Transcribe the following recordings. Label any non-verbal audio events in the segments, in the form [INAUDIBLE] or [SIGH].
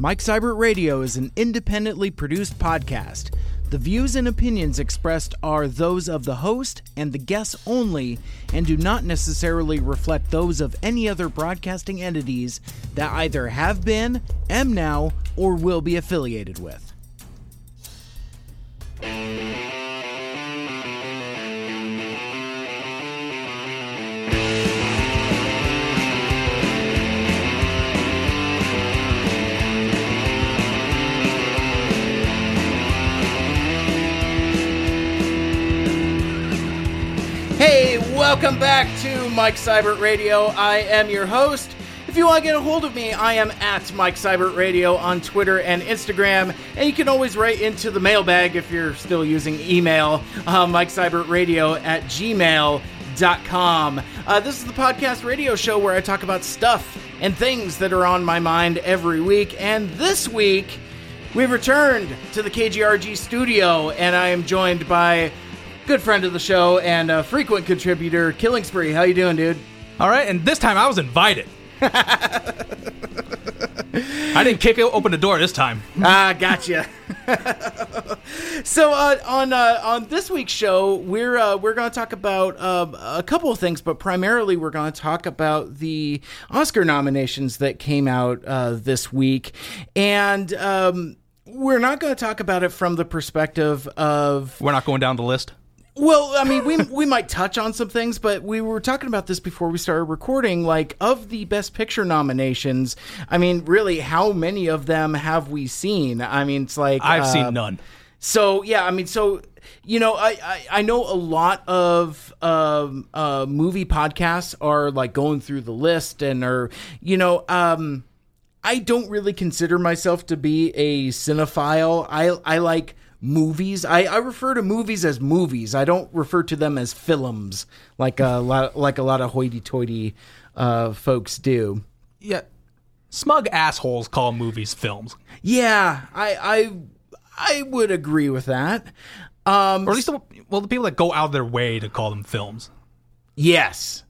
Mike Cybert Radio is an independently produced podcast. The views and opinions expressed are those of the host and the guests only and do not necessarily reflect those of any other broadcasting entities that either have been, am now, or will be affiliated with. Welcome back to Mike Cybert Radio. I am your host. If you want to get a hold of me, I am at Mike Cybert Radio on Twitter and Instagram, and you can always write into the mailbag if you're still using email, uh, Mike Cybert Radio at gmail.com. Uh, this is the podcast radio show where I talk about stuff and things that are on my mind every week, and this week we've returned to the KGRG studio, and I am joined by good friend of the show and a frequent contributor, Killing Spree. How you doing, dude? All right, and this time I was invited. I didn't kick open the door this time. Ah, gotcha. [LAUGHS] so uh, on uh, on this week's show, we're uh, we're going to talk about um, a couple of things, but primarily we're going to talk about the Oscar nominations that came out uh, this week, and um, we're not going to talk about it from the perspective of We're not going down the list. Well, I mean, we we might touch on some things, but we were talking about this before we started recording. Like, of the Best Picture nominations, I mean, really, how many of them have we seen? I mean, it's like I've uh, seen none. So yeah, I mean, so you know, I I, I know a lot of um, uh, movie podcasts are like going through the list and are you know. Um, I don't really consider myself to be a cinephile. I I like movies. I, I refer to movies as movies. I don't refer to them as films like a lot like a lot of hoity-toity uh, folks do. Yeah, smug assholes call movies films, Yeah, I I I would agree with that. Um, or at least the, well, the people that go out of their way to call them films. Yes.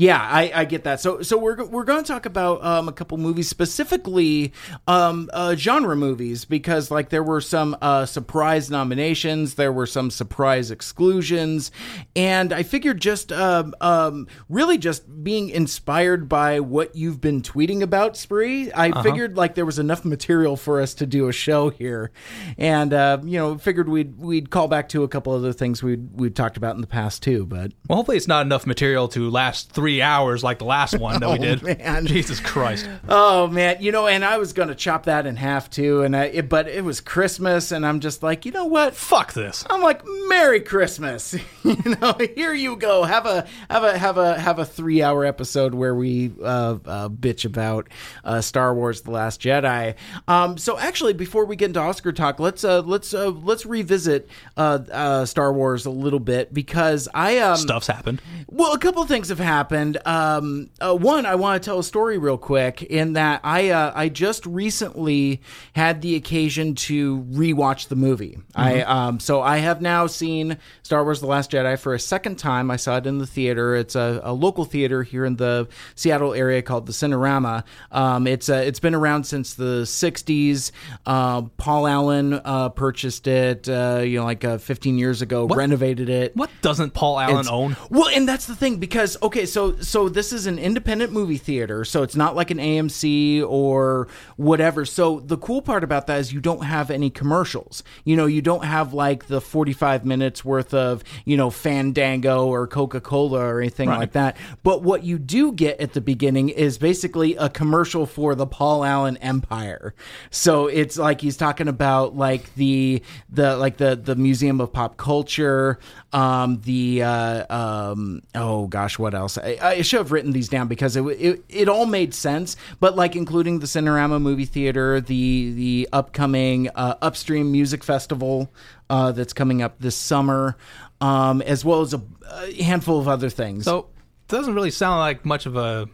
Yeah, I, I get that. So, so we're we're going to talk about um, a couple movies, specifically um, uh, genre movies, because like there were some uh, surprise nominations, there were some surprise exclusions, and I figured just um, um, really just being inspired by what you've been tweeting about, Spree. I figured like there was enough material for us to do a show here, and uh, you know, figured we'd we'd call back to a couple other things we'd we'd talked about in the past too, but. Well, hopefully it's not enough material to last three hours like the last one that we [LAUGHS] did. man. Jesus Christ! Oh man, you know, and I was gonna chop that in half too, and I, it, but it was Christmas, and I'm just like, you know what? Fuck this. I'm like, Merry Christmas, [LAUGHS] you know. Here you go. Have a have a have a have a three hour episode where we uh, uh, bitch about uh, Star Wars: The Last Jedi. Um, so actually, before we get into Oscar talk, let's uh, let's uh, let's revisit uh, uh, Star Wars a little bit because I um, Stuff's happened. well, a couple things have happened. And um, uh, one, I want to tell a story real quick. In that, I uh, I just recently had the occasion to rewatch the movie. I um, so I have now seen Star Wars: The Last Jedi for a second time. I saw it in the theater. It's a, a local theater here in the Seattle area called the Cinerama. Um, it's uh, it's been around since the '60s. Uh, Paul Allen uh, purchased it. Uh, you know, like uh, 15 years ago, renovated it. What doesn't Paul Allen It's- own? Well, and that's the thing because okay, so so so this is an independent movie theater, so it's not like an AMC or whatever. So the cool part about that is you don't have any commercials. You know, you don't have like the 45 minutes worth of, you know, Fandango or Coca-Cola or anything Right. like that. But what you do get at the beginning is basically a commercial for the Paul Allen Empire. So it's like he's talking about like the the like the the Museum of Pop Culture, um, the uh, um, oh gosh, what else? I, I should have written these down because it, it it all made sense. But like including the Cinerama movie theater, the the upcoming uh, Upstream Music Festival uh, that's coming up this summer, um, as well as a, a handful of other things. So it doesn't really sound like much of a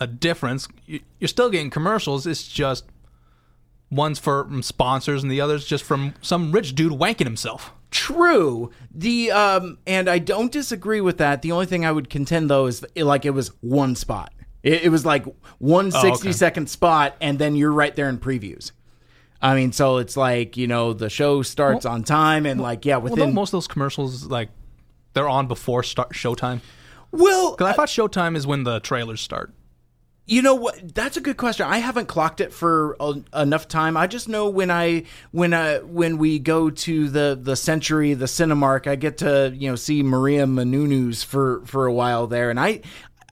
a difference. You- You're still getting commercials. It's just one's for sponsors and the other's just from some rich dude wanking himself. True. The um and I don't disagree with that. The only thing I would contend though is like it was one spot. It, it was like one Oh, 60 okay. second spot, and then you're right there in previews. I mean, so it's like you know the show starts on time, and like yeah, Well, within don't most of those commercials like they're on before start showtime? well, Because I thought showtime is when the trailers start. You know what? That's a good question. I haven't clocked it for a, enough time. I just know when I when I when we go to the the Century, the Cinemark, I get to you know see Maria Menounos for for a while there, and I.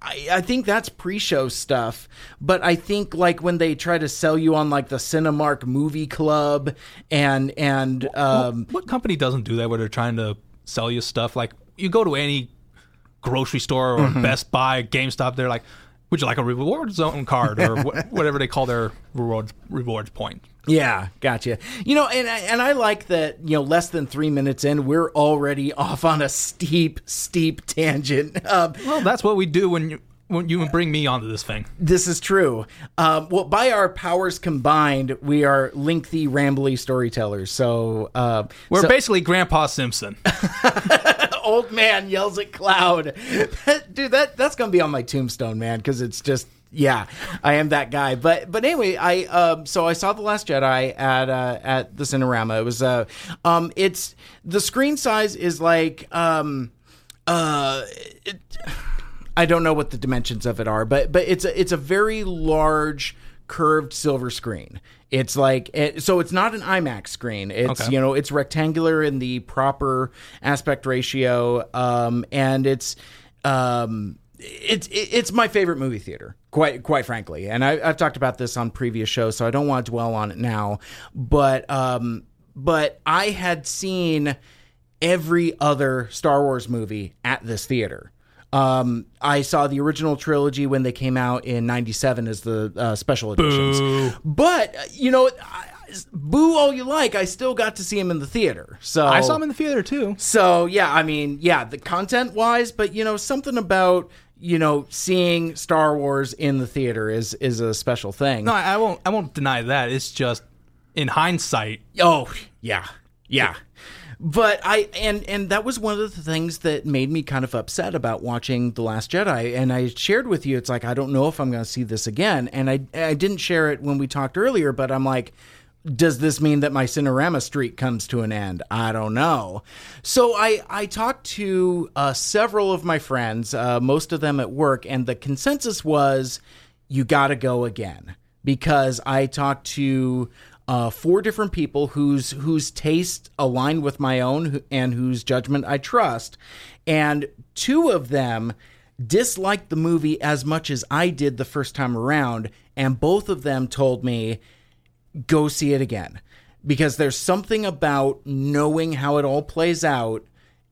I, I think that's pre-show stuff, but I think like when they try to sell you on like the Cinemark Movie Club and and um, what company doesn't do that where they're trying to sell you stuff? Like you go to any grocery store or Mm-hmm. Best Buy, GameStop, they're like, "Would you like a reward zone card or wh- [LAUGHS] whatever they call their rewards rewards point?" Yeah, gotcha. You know, and I- and I like that. You know, less than three minutes in, we're already [LAUGHS] off on a steep, steep tangent. Um, Well, that's what we do when you when you bring me onto this thing. this is true. Um, well, by our powers combined, we are lengthy, rambly storytellers. So, uh, We're so- basically Grandpa Simpson. [LAUGHS] old man yells at cloud. Dude, that that's gonna be on my tombstone, man, because it's just yeah, I am that guy. But but anyway, I um so I saw the Last Jedi at uh, at the Cinerama. It was uh um it's the screen size is like um uh. It, I don't know what the dimensions of it are, but but it's a it's a very large curved silver screen. It's like it, so it's not an IMAX screen. It's Okay. you know it's rectangular in the proper aspect ratio, um, and it's um, it's it's my favorite movie theater. Quite quite frankly, and I, I've talked about this on previous shows, so I don't want to dwell on it now. But um, but I had seen every other Star Wars movie at this theater. Um, I saw the original trilogy when they came out in '97 as the uh, special editions. Boo. But uh, you know, I, boo all you like. I still got to see him in the theater. So I saw him in the theater too. so yeah, I mean, yeah, the content wise, but you know, something about you know seeing Star Wars in the theater is is a special thing. No, I, I won't. I won't deny that. It's just in hindsight. Oh, yeah. Yeah. But I and and that was one of the things that made me kind of upset about watching The Last Jedi and I shared with you it's like I don't know if I'm going to see this again and I I didn't share it when we talked earlier but I'm like does this mean that my Cinerama streak comes to an end? I don't know. So I I talked to uh, several of my friends, uh, most of them at work, and the consensus was you got to go again because I talked to uh, four different people whose whose taste aligned with my own and whose judgment I trust, and two of them disliked the movie as much as I did the first time around, and both of them told me go see it again. Because there's something about knowing how it all plays out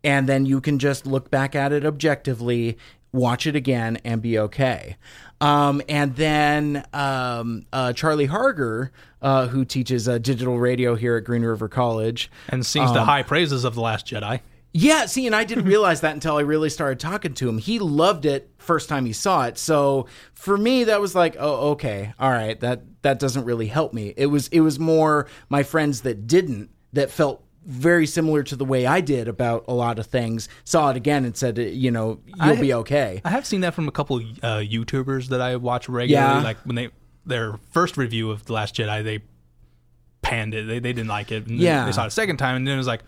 and then you can just look back at it objectively watch it again and be okay um, and then um, uh, charlie harger uh, who teaches uh, digital radio here at green river college and sings the high praises of the Last Jedi. yeah, see, and I didn't [LAUGHS] realize that until I really started talking to him. He loved it first time he saw it. So for me, that was like, oh, okay, all right, that that doesn't really help me. It was it was more my friends that didn't that felt very similar to the way I did about a lot of things. Saw it again and said, you know, you'll I- be okay. I have seen that from a couple uh, YouTubers that I watch regularly. Yeah. Like when they their first review of the Last Jedi, they panned it. They, they didn't like it. And Yeah. they saw it a second time, and then it was like,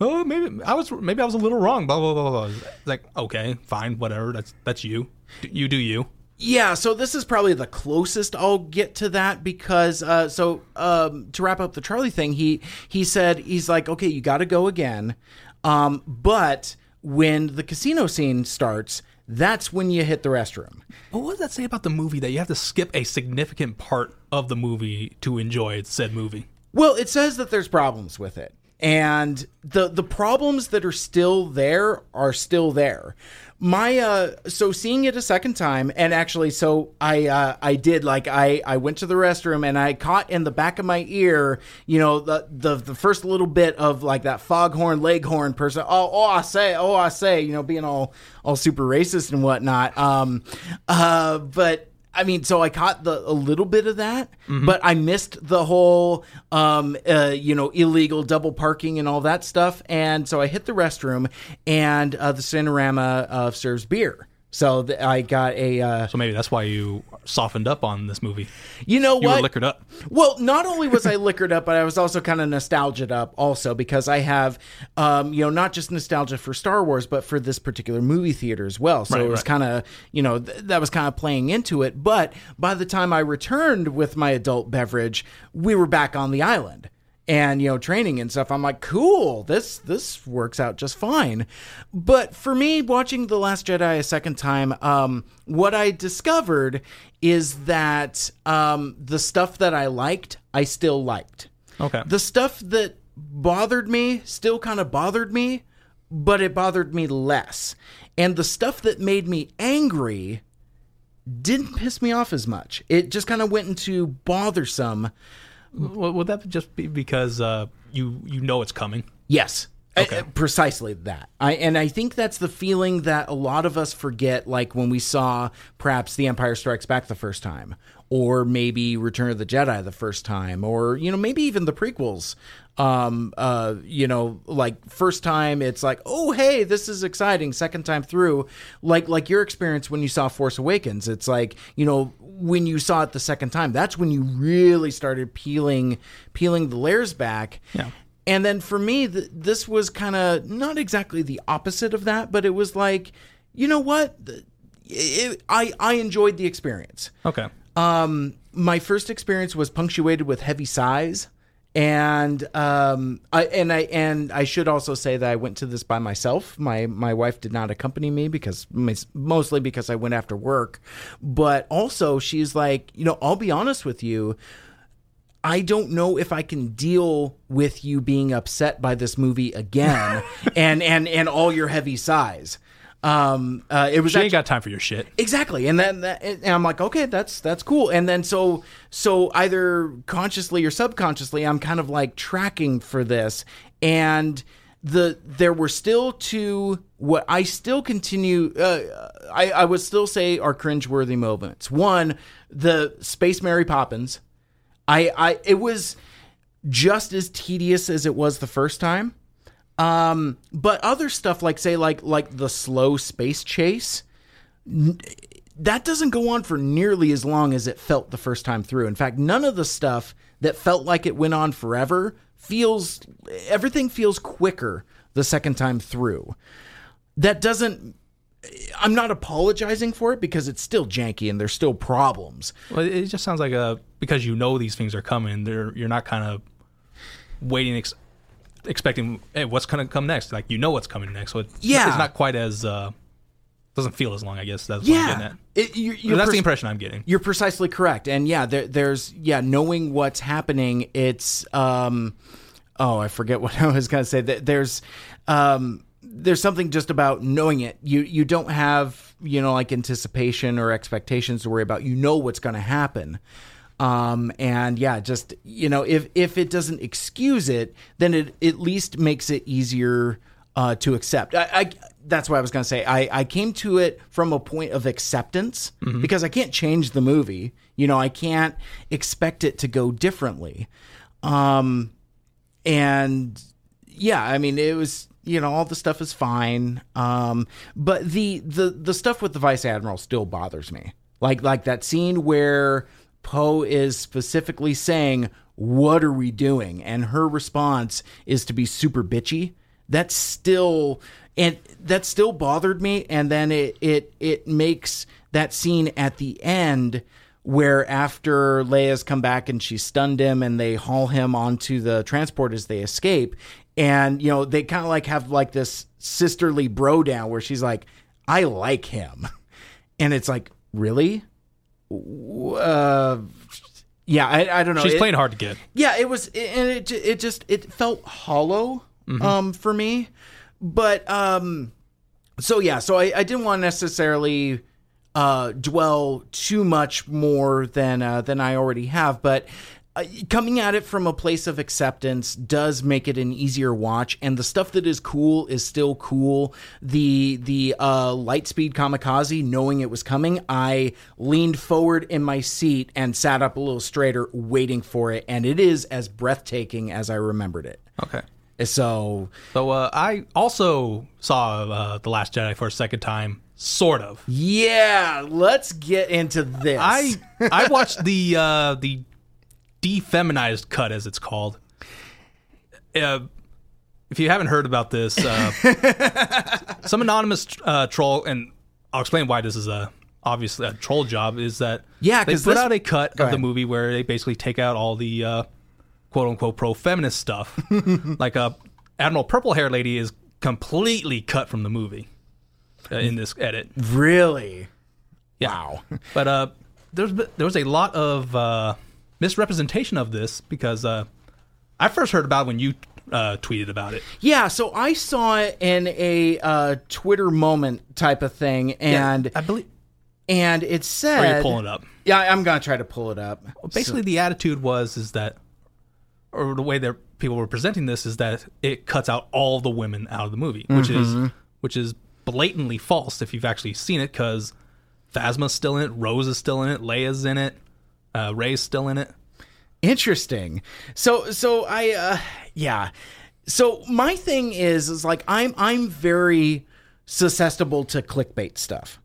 oh, maybe I was maybe I was a little wrong. Blah blah blah blah. It's like okay, fine, whatever. That's that's you. You do you. Yeah, so this is probably the closest I'll get to that because uh, so um, to wrap up the Charlie thing, he he said he's like, okay, you got to go again, um, but when the casino scene starts, that's when you hit the restroom. But what does that say about the movie that you have to skip a significant part of the movie to enjoy said movie? Well, it says that there's problems with it. And the the problems that are still there are still there. My uh so seeing it a second time and actually so I uh I did like I I went to the restroom and I caught in the back of my ear, you know, the the the first little bit of like that foghorn leghorn person. Oh, oh I say, oh I say, you know, being all all super racist and whatnot. Um uh but I mean, so I caught the a little bit of that, but I missed the whole, um, uh, you know, illegal double parking and all that stuff. And so I hit the restroom, and uh, the Cinerama uh, serves beer. So th- I got a. Uh, So maybe that's why you softened up on this movie. you know You what? were liquored up. Well, not only was I [LAUGHS] liquored up, but I was also kind of nostalgic up also because I have, um, you know, not just nostalgia for Star Wars, but for this particular movie theater as well. So Right, it was right. kind of, you know, th- that was kind of playing into it. But by the time I returned with my adult beverage, we were back on the island. And you know, training and stuff. I'm like, cool. This this works out just fine. But for me, watching the Last Jedi a second time, um, what I discovered is that um, the stuff that I liked, I still liked. Okay. The stuff that bothered me still kind of bothered me, but it bothered me less. And the stuff that made me angry didn't piss me off as much. It just kind of went into bothersome. Would that just be because uh, you you know it's coming? Yes. Uh, uh, precisely that. I and I think that's the feeling that a lot of us forget like when we saw perhaps The Empire Strikes Back the first time or maybe Return of the Jedi the first time or you know maybe even the prequels. Um uh you know like first time it's like oh hey this is exciting second time through like like your experience when you saw Force Awakens it's like you know when you saw it the second time that's when you really started peeling peeling the layers back. Yeah. And then for me, th- this was kind of not exactly the opposite of that, but it was like, you know what? The- It, I I enjoyed the experience. Okay. Um, my first experience was punctuated with heavy sighs, and um, I and I and I should also say that I went to this by myself. My my wife did not accompany me because mostly because I went after work, but also she's like, you know, I'll be honest with you. I don't know if I can deal with you being upset by this movie again [LAUGHS] and and and all your heavy sighs. Um, uh, it was She ain't got time for your shit. exactly, and then that, and I'm like, okay, that's that's cool. And then so so either consciously or subconsciously, I'm kind of like tracking for this, and the there were still two what I still continue. Uh, I I would still say are cringeworthy moments. One, the Space Mary Poppins. I, I it was just as tedious as it was the first time. Um, but other stuff like say like like the slow space chase, n- that doesn't go on for nearly as long as it felt the first time through. In fact, none of the stuff that felt like it went on forever feels everything feels quicker the second time through. That doesn't I'm not apologizing for it because it's still janky and there's still problems. Well, it just sounds like a because you know these things are coming. They're you're not kind of waiting, ex- expecting hey, what's gonna come next. Like you know what's coming next, so it's, Yeah. it's not quite as uh, doesn't feel as long. I guess that's what I'm getting Yeah, at. it, you're, you're that's pers- the impression I'm getting. You're precisely correct, and yeah, there, there's yeah, knowing what's happening. It's um, oh, I forget [LAUGHS] what I was gonna say. There's um, there's something just about knowing it. You you don't have you know like anticipation or expectations to worry about. You know what's gonna happen. Um, and yeah, just you know, if if it doesn't excuse it, then it at least makes it easier uh, to accept. I, I that's what I was gonna say. I I came to it from a point of acceptance because I can't change the movie. You know, I can't expect it to go differently. Um, and yeah, I mean, it was you know all the stuff is fine. Um, but the the the stuff with the vice admiral still bothers me. Like like that scene where Poe is specifically saying, "What are we doing?" and her response is to be super bitchy. That's still and that still bothered me. And then it it it makes that scene at the end where after Leia's come back and she stunned him and they haul him onto the transport as they escape and you know they kind of like have like this sisterly bro down where she's like I like him. [LAUGHS] And it's like really? Uh yeah I, I don't know. She's It- playing hard to get. yeah, it was, and it it just it felt hollow um for me, but um, so yeah, so I, I didn't want to necessarily uh dwell too much more than uh, than I already have, but. Uh, coming at it from a place of acceptance does make it an easier watch and the stuff that is cool is still cool the the uh lightspeed kamikaze knowing it was coming i leaned forward in my seat and sat up a little straighter waiting for it and it is as breathtaking as i remembered it Okay. so So uh, I also saw uh, the Last Jedi for a second time sort of. Yeah, let's get into this. I I watched the uh, the defeminized cut, as it's called. Uh, if you haven't heard about this, uh, [LAUGHS] some anonymous uh, troll, and I'll explain why this is a obviously a troll job, is that Yeah, they put this- out a cut of the ahead. movie where they basically take out all the uh, quote unquote pro feminist stuff, [LAUGHS] like uh, Admiral Purple Hair Lady is completely cut from the movie uh, in this edit. really. Yeah. Wow. [LAUGHS] But uh, there's there was a lot of uh, misrepresentation of this because uh, I first heard about it when you uh, tweeted about it. Yeah, so I saw it in a uh, Twitter moment type of thing, and I believe. and it Are said, you pulling it up? Yeah, I'm gonna try to pull it up. Basically, the attitude was is that, or the way that people were presenting this is that it cuts out all the women out of the movie, which Mm-hmm. is which is blatantly false if you've actually seen it because Phasma's still in it, Rose is still in it, Leia's in it, uh, Rey's still in it. Interesting. So so I uh yeah. So my thing is is like I'm I'm very susceptible to clickbait stuff.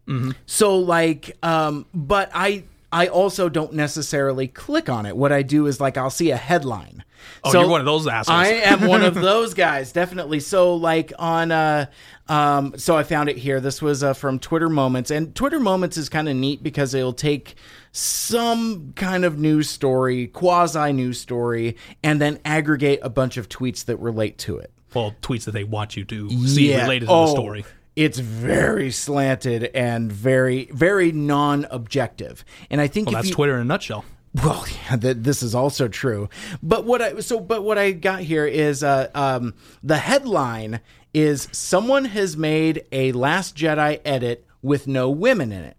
So like um but I I also don't necessarily click on it. What I do is like I'll see a headline. Oh, So you're one of those assholes. I am one of [LAUGHS] those guys, definitely. So, like on, uh, um, so I found it here. This was uh, from Twitter Moments, and Twitter Moments is kind of neat because it'll take some kind of news story, quasi news story, and then aggregate a bunch of tweets that relate to it. well, tweets that they want you to see related to Oh, the story. It's very slanted and very, very non-objective. And I think Well, that's you, Twitter in a nutshell. Well, [LAUGHS] yeah, th- this is also true. But what I so but what I got here is uh, um, the headline is someone has made a Last Jedi edit with no women in it.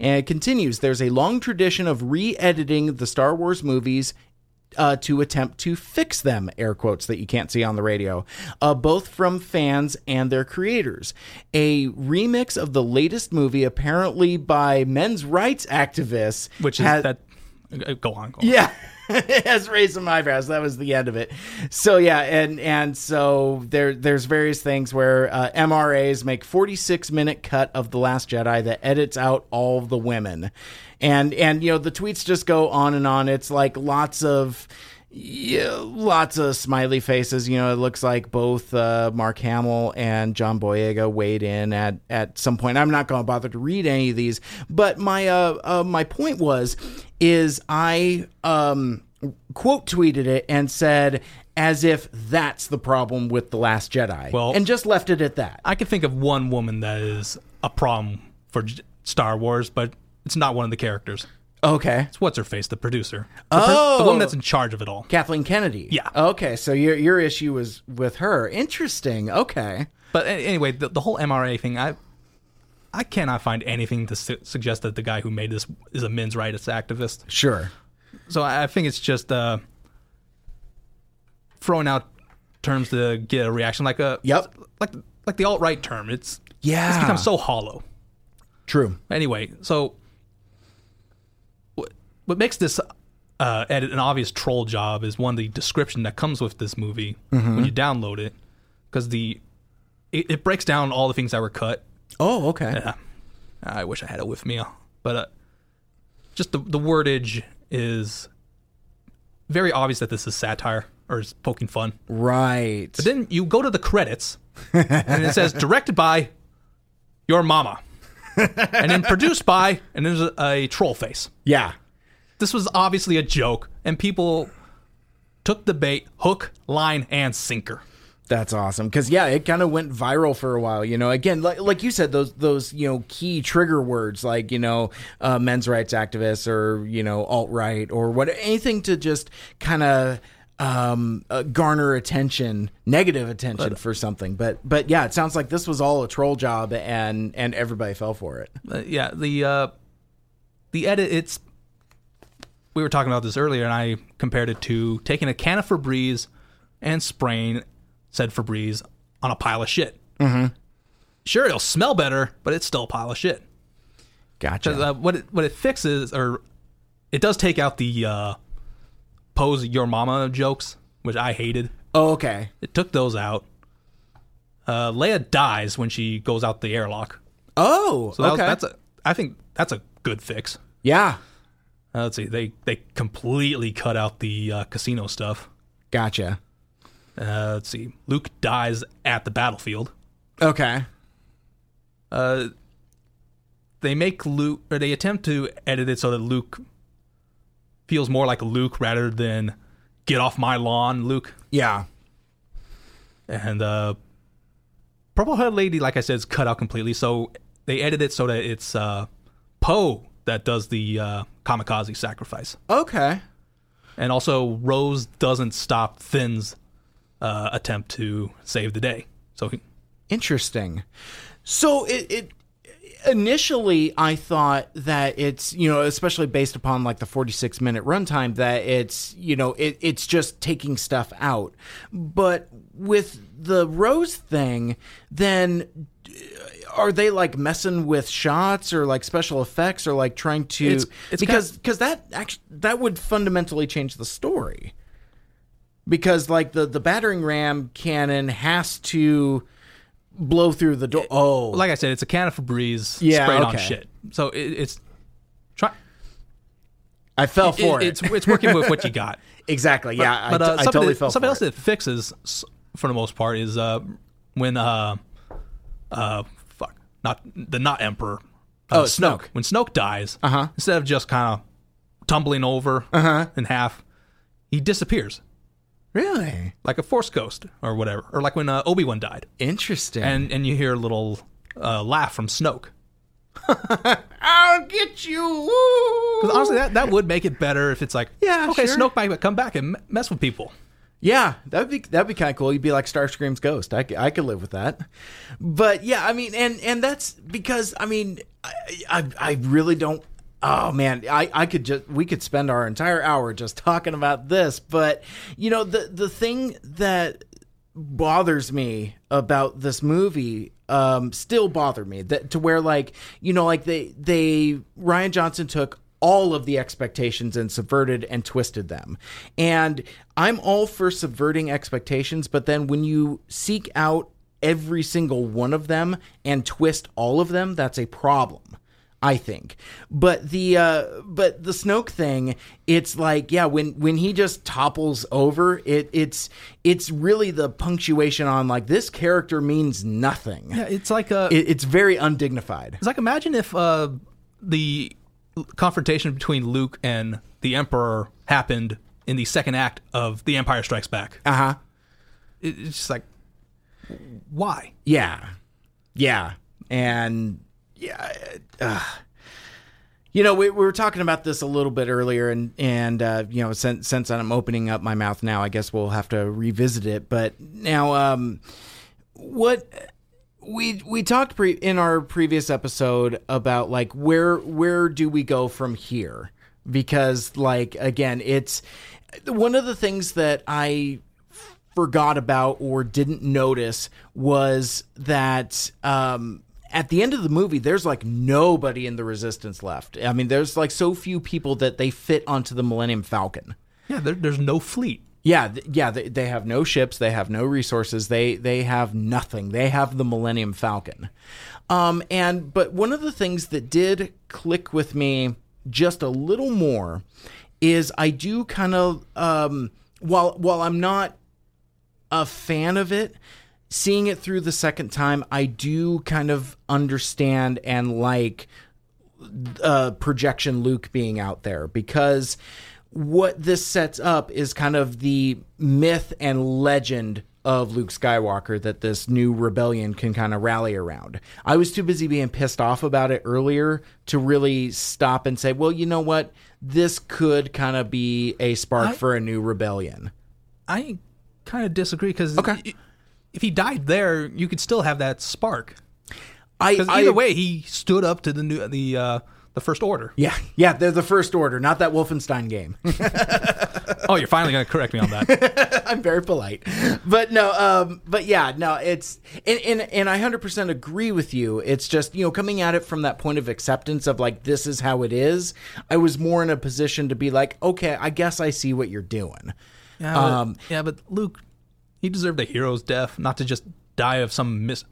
And it continues there's a long tradition of re editing the Star Wars movies uh, to attempt to fix them, air quotes that you can't see on the radio, uh, both from fans and their creators. A remix of the latest movie, apparently by men's rights activists, Which is has- that. Uh, Go on. Go on. yeah. [LAUGHS] has raised some eyebrows. That was the end of it. So yeah, and and so there there's various things where uh, MRAs make 46 minute cut of the Last Jedi that edits out all the women, and and you know the tweets just go on and on. It's like lots of. Yeah, lots of smiley faces. You know, it looks like both uh, Mark Hamill and John Boyega weighed in at at some point. I'm not going to bother to read any of these, but my uh, uh my point was is I um quote tweeted it and said as if that's the problem with the Last Jedi, Well- and just left it at that. I can think of one woman that is a problem for J- Star Wars, but it's not one of the characters. Okay, It's what's her face, the producer. The, per- Oh. the woman that's in charge of it all. Kathleen Kennedy. Yeah. Okay, so your your issue was with her. Interesting. Okay. But a- anyway, the, the whole MRA thing, I I cannot find anything to su- suggest that the guy who made this is a men's rights activist. Sure. So I I think it's just uh, throwing out terms to get a reaction, like a Yep. like like the alt right term. It's Yeah. it's become so hollow. True. Anyway, so what what makes this uh, edit an obvious troll job is one the description that comes with this movie when you download it, because the it, it breaks down all the things that were cut. Oh, okay. Yeah, I wish I had it with me, but uh, just the the wordage is very obvious that this is satire or is poking fun. Right. But then you go to the credits, and it says directed by your mama, and then produced by, and there's a, a troll face. yeah. This was obviously a joke, and people took the bait, hook, line, and sinker. That's awesome because yeah, it kind of went viral for a while. You know, again, like like you said, those those you know key trigger words like you know uh, men's rights activists or you know alt right or what anything to just kind of um, uh, garner attention, negative attention for something. But but yeah, it sounds like this was all a troll job and and everybody fell for it. Uh, yeah, the uh, the edit. It's we were talking about this earlier, and I compared it to taking a can of Febreze and spraying said Febreze on a pile of shit. Mm-hmm. Sure, it'll smell better, but it's still a pile of shit. Gotcha. Uh, what it what it fixes, or it does take out the uh, pose your mama jokes, which I hated. oh, okay. It took those out. Uh, Leia dies when she goes out the airlock. Oh, So that was- okay. that's a. I think that's a good fix. yeah, Uh, let's see. They they completely cut out the uh, casino stuff. gotcha. Uh, let's see. Luke dies at the battlefield. Okay. Uh, they make Luke, or they attempt to edit it so that Luke feels more like Luke rather than get off my lawn, Luke. Yeah. And uh, Purple Head Lady, like I said, is cut out completely. So they edit it so that it's uh, Poe that does the uh, kamikaze sacrifice. Okay. And also, Rose doesn't stop Finn's uh, attempt to save the day. So he, Interesting. So it, it initially I thought that it's you know especially based upon like the 46 minute runtime that it's you know it, it's just taking stuff out, but with the Rose thing, then are they like messing with shots or like special effects or like trying to It's- it's because because that actually that would fundamentally change the story because like the the battering ram cannon has to blow through the door. Oh, like I said, it's a can of Febreze Yeah, sprayed on shit. So it, it's try. I fell for it. It's it's working with what you [LAUGHS] got. exactly. yeah, but I, uh, t- I totally that, fell something else it. that fixes for the most part is uh when uh uh fuck not the not emperor uh, Oh, Snoke. when Snoke dies Uh-huh. instead of just kind of tumbling over Uh-huh. in half he disappears Really like a force ghost or whatever or like when uh, Obi Wan died interesting. and and you hear a little uh, laugh from Snoke [LAUGHS] I'll get you. Woo! 'Cause honestly that that would make it better if it's like Yeah, okay sure. Snoke might come back and m- mess with people Yeah, that'd be that'd be kind of cool. You'd be like Starscream's ghost. I, c- I could live with that. But yeah, I mean, and and that's because I mean, I I, I really don't. Oh man, I, I could just we could spend our entire hour just talking about this. But you know, the the thing that bothers me about this movie um still bother me that to where like you know like they they Rian Johnson took all of the expectations and subverted and twisted them. And I'm all for subverting expectations, but then when you seek out every single one of them and twist all of them, that's a problem. I think. But the uh but the Snoke thing, it's like, yeah, when when he just topples over, it it's it's really the punctuation on like this character means nothing. yeah it's like a It, it's very undignified. It's like imagine if uh, the confrontation between Luke and the Emperor happened in the second act of The Empire Strikes Back. Uh-huh. It- It's just like, why? Yeah. Yeah. And yeah. Uh, you know, we, we were talking about this a little bit earlier, and and uh, you know, since since I'm opening up my mouth now, I guess we'll have to revisit it. But now, um, what we we talked pre- in our previous episode about like where where do we go from here? Because like again, it's one of the things that I forgot about or didn't notice was that um, at the end of the movie, there's like nobody in the resistance left. I mean, there's like so few people that they fit onto the Millennium Falcon. Yeah, there, there's no fleet. Yeah, th- yeah, they, they have no ships, they have no resources, they they have nothing. They have the Millennium Falcon. Um and but one of the things that did click with me just a little more is I do kind of um while while I'm not a fan of it, seeing it through the second time, I do kind of understand and like uh, projection Luke being out there because what this sets up is kind of the myth and legend of Luke Skywalker that this new rebellion can kind of rally around. I was too busy being pissed off about it earlier to really stop and say, well, you know what? This could kind of be a spark I- for a new rebellion. I kind of disagree because Okay. If he died there, you could still have that spark. I, Because I- either way, he stood up to the new the uh, the first order. yeah, yeah, they're the first order, not that Wolfenstein game. [LAUGHS] Oh, you're finally going to correct me on that. [LAUGHS] I'm very polite, but no, um, but yeah, no, it's and, and and I hundred percent agree with you. It's just you know coming at it from that point of acceptance of like this is how it is. I was more in a position to be like, okay, I guess I see what you're doing. Yeah, but, Um, yeah, but Luke, he deserved a hero's death, not to just die of some mis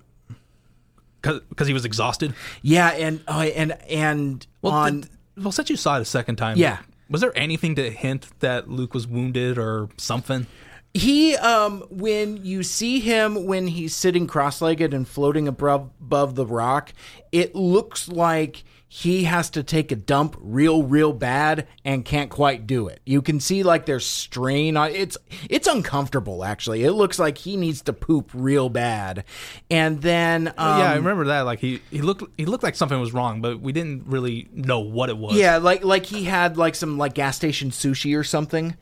because he was exhausted. Yeah, and uh, and and Well, on th- well, since you saw it a second time, Yeah. was there anything to hint that Luke was wounded or something? He, um, when you see him when he's sitting cross-legged and floating above, above the rock, it looks like he has to take a dump real, real bad and can't quite do it. You can see like there's strain on it's it's uncomfortable actually. It looks like he needs to poop real bad, and then um, yeah, I remember that. Like he, he looked he looked like something was wrong, but we didn't really know what it was. yeah, like like he had like some like gas station sushi or something.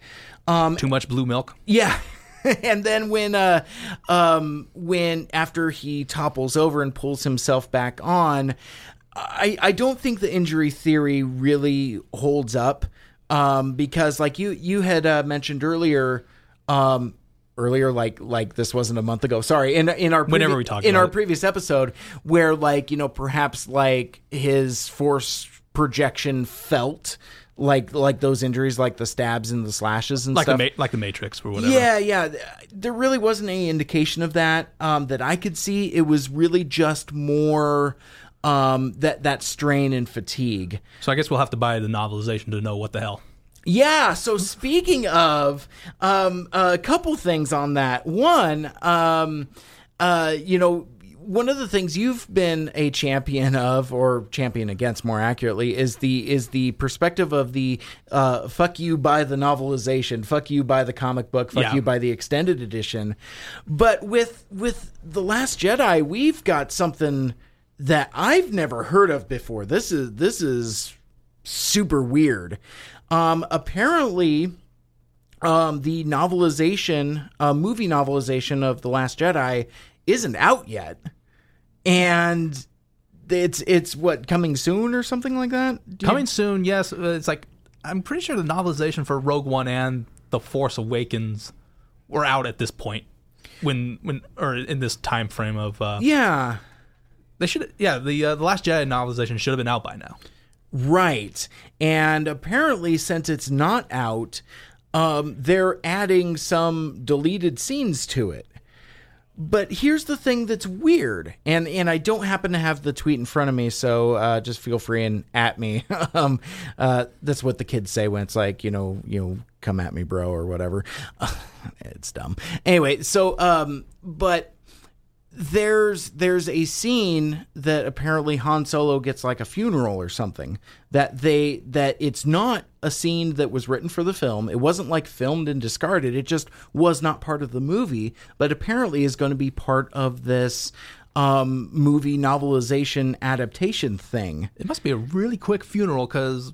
too much blue milk. Yeah. [LAUGHS] and then when uh um when after he topples over and pulls himself back on, I I don't think the injury theory really holds up um because like you you had uh, mentioned earlier um earlier like like this wasn't a month ago sorry in in our Whenever we talked in our it. previous episode where like you know perhaps like his force projection felt like like those injuries like the stabs and the slashes and Like stuff the Ma- like the Matrix or whatever. yeah, yeah. There really wasn't any indication of that um, that I could see. It was really just more um, that that strain and fatigue. So I guess we'll have to buy the novelization to know what the hell. Yeah. So speaking of um, a couple things on that. One, um, uh, you know. One of the things you've been a champion of, or champion against, more accurately, is the is the perspective of the uh, "fuck you" by the novelization, "fuck you" by the comic book, "fuck Yeah. you" by the extended edition. But with with the Last Jedi, we've got something that I've never heard of before. This is this is super weird. Um, apparently, um, the novelization, uh, movie novelization of The Last Jedi isn't out yet, and it's it's what coming soon or something like that. Do you- Coming soon, yes. uh, It's like I'm pretty sure the novelization for Rogue One and The Force Awakens were out at this point. When when or in this time frame of uh, yeah, they should yeah the uh, the Last Jedi novelization should have been out by now. right. And apparently, since it's not out, um, they're adding some deleted scenes to it. But here's the thing that's weird, and and I don't happen to have the tweet in front of me, so uh, just feel free and at me. [LAUGHS] um, uh, that's what the kids say when it's like you know you know come at me, bro, or whatever. [LAUGHS] it's dumb. Anyway, so um, but there's there's a scene that apparently Han Solo gets like a funeral or something that they that it's not a scene that was written for the film. It wasn't like filmed and discarded. It just was not part of the movie, but apparently is going to be part of this um, movie novelization adaptation thing. It must be a really quick funeral because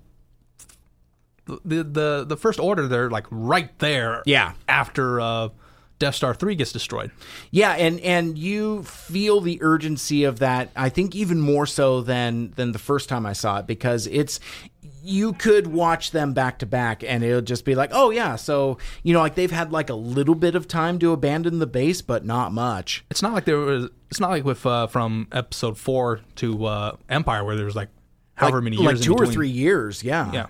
the, the the first order they're like right there. Yeah. After uh, Death Star three gets destroyed. Yeah, and and you feel the urgency of that. I think even more so than than the first time I saw it because it's you could watch them back to back and it'll just be like, "Oh yeah, so, you know, like they've had like a little bit of time to abandon the base, but not much." It's not like there was. It's not like with uh, from episode four to uh, Empire where there was like however like, many years like in two or three years, yeah. Yeah.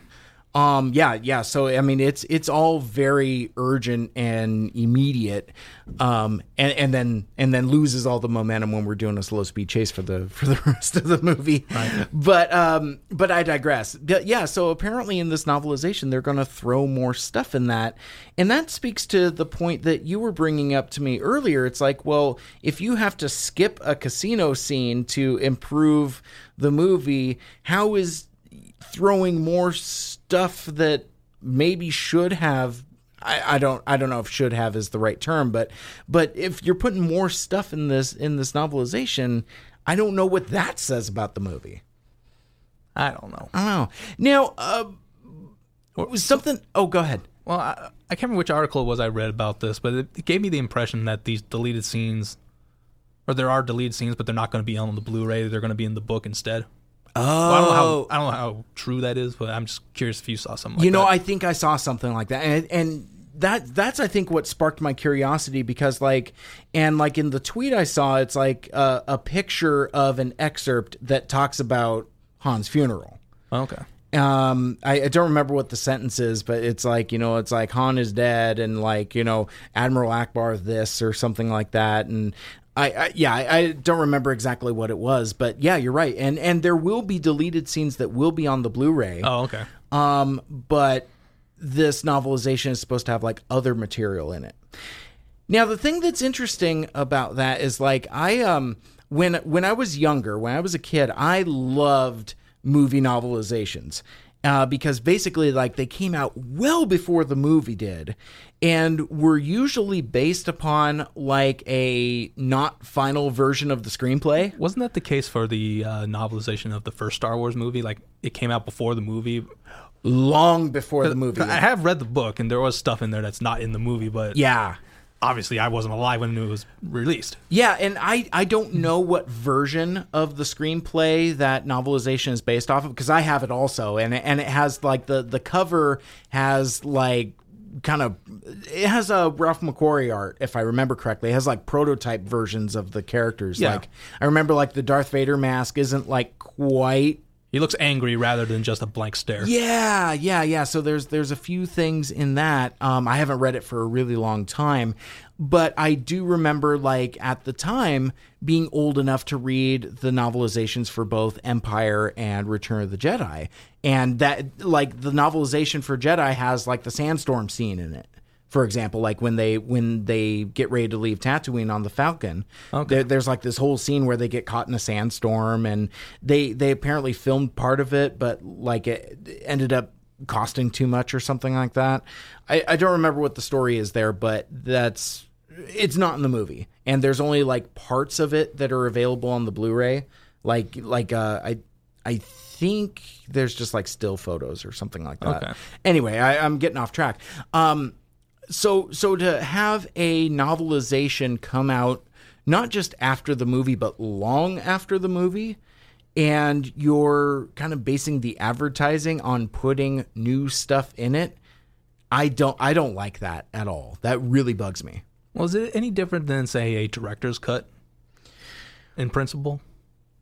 Um yeah, yeah. So I mean it's it's all very urgent and immediate. Um and, and then and then loses all the momentum when we're doing a slow speed chase for the [LAUGHS] for the rest of the movie. Right. But um but I digress. But yeah, so apparently in this novelization they're going to throw more stuff in that. And that speaks to the point that you were bringing up to me earlier. It's like, well, if you have to skip a casino scene to improve the movie, how is throwing more stuff that maybe should have I, I don't I don't know if should have is the right term, but but if you're putting more stuff in this in this novelization, I don't know what that says about the movie. I don't know. I don't know. Now, uh, was something. Oh, go ahead. Well, I, I can't remember which article it was I read about this, but it, it gave me the impression that these deleted scenes, or there are deleted scenes, but they're not going to be on the Blu-ray. They're going to be in the book instead. Oh, Well, I don't know how I don't know how true that is, but I'm just curious if you saw something. Like that. you know, that. I think I saw something like that, and and that that's I think what sparked my curiosity because like and like in the tweet I saw, it's like a, a picture of an excerpt that talks about Han's funeral. okay. um I, I don't remember what the sentence is but it's like you know it's like han is dead and like you know admiral ackbar this or something like that and I, I yeah, I, I don't remember exactly what it was, but yeah, you're right. And and there will be deleted scenes that will be on the Blu-ray. Oh, okay. Um, but this novelization is supposed to have like other material in it. Now, the thing that's interesting about that is like I um when when I was younger, when I was a kid, I loved movie novelizations. Uh, because basically, like they came out well before the movie did, and were usually based upon like a not final version of the screenplay. Wasn't that the case for the uh, novelization of the first Star Wars movie? Like it came out before the movie. Long before the movie. I have read the book, and there was stuff in there that's not in the movie, but yeah, obviously I wasn't alive when it was released. Yeah, and I, I don't know what version of the screenplay that novelization is based off of because I have it also, and it, and it has like the the cover has like kind of it has a Ralph McQuarrie art if I remember correctly. It has like prototype versions of the characters. Yeah. Like I remember like the Darth Vader mask isn't like quite He looks angry rather than just a blank stare. yeah, yeah, yeah. So there's there's a few things in that. Um, I haven't read it for a really long time, but I do remember like at the time being old enough to read the novelizations for both Empire and Return of the Jedi, and that like the novelization for Jedi has like the sandstorm scene in it. For example, like when they when they get ready to leave Tatooine on the Falcon, there, there's like this whole scene where they get caught in a sandstorm, and they they apparently filmed part of it, but like it ended up costing too much or something like that. I, I don't remember what the story is there, but that's it's not in the movie, and there's only like parts of it that are available on the Blu-ray. Like like uh, I I think there's just like still photos or something like that. Okay. Anyway, I, I'm getting off track. Um, so so to have a novelization come out not just after the movie but long after the movie and you're kind of basing the advertising on putting new stuff in it i don't i don't like that at all that really bugs me Was it any different than say a director's cut in principle?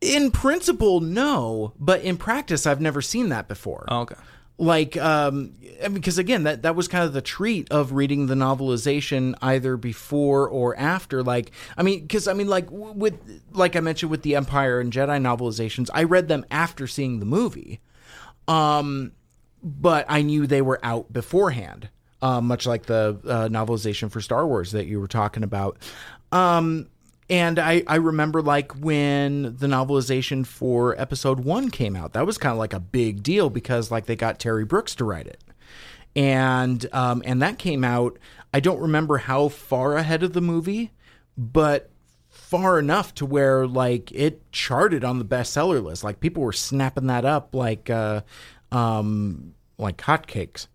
in principle no but in practice i've never seen that before Oh, okay. Like um I mean, because again that that was kind of the treat of reading the novelization either before or after. Like i mean because i mean like with like i mentioned with the empire and jedi novelizations i read them after seeing the movie. Um but i knew they were out beforehand uh, much like the uh, novelization for star wars that you were talking about. Um and I, I remember like when the novelization for episode one came out, that was kind of like a big deal because like they got Terry Brooks to write it. And um, and that came out, I don't remember how far ahead of the movie, but far enough to where like it charted on the bestseller list. Like people were snapping that up like uh um like hotcakes.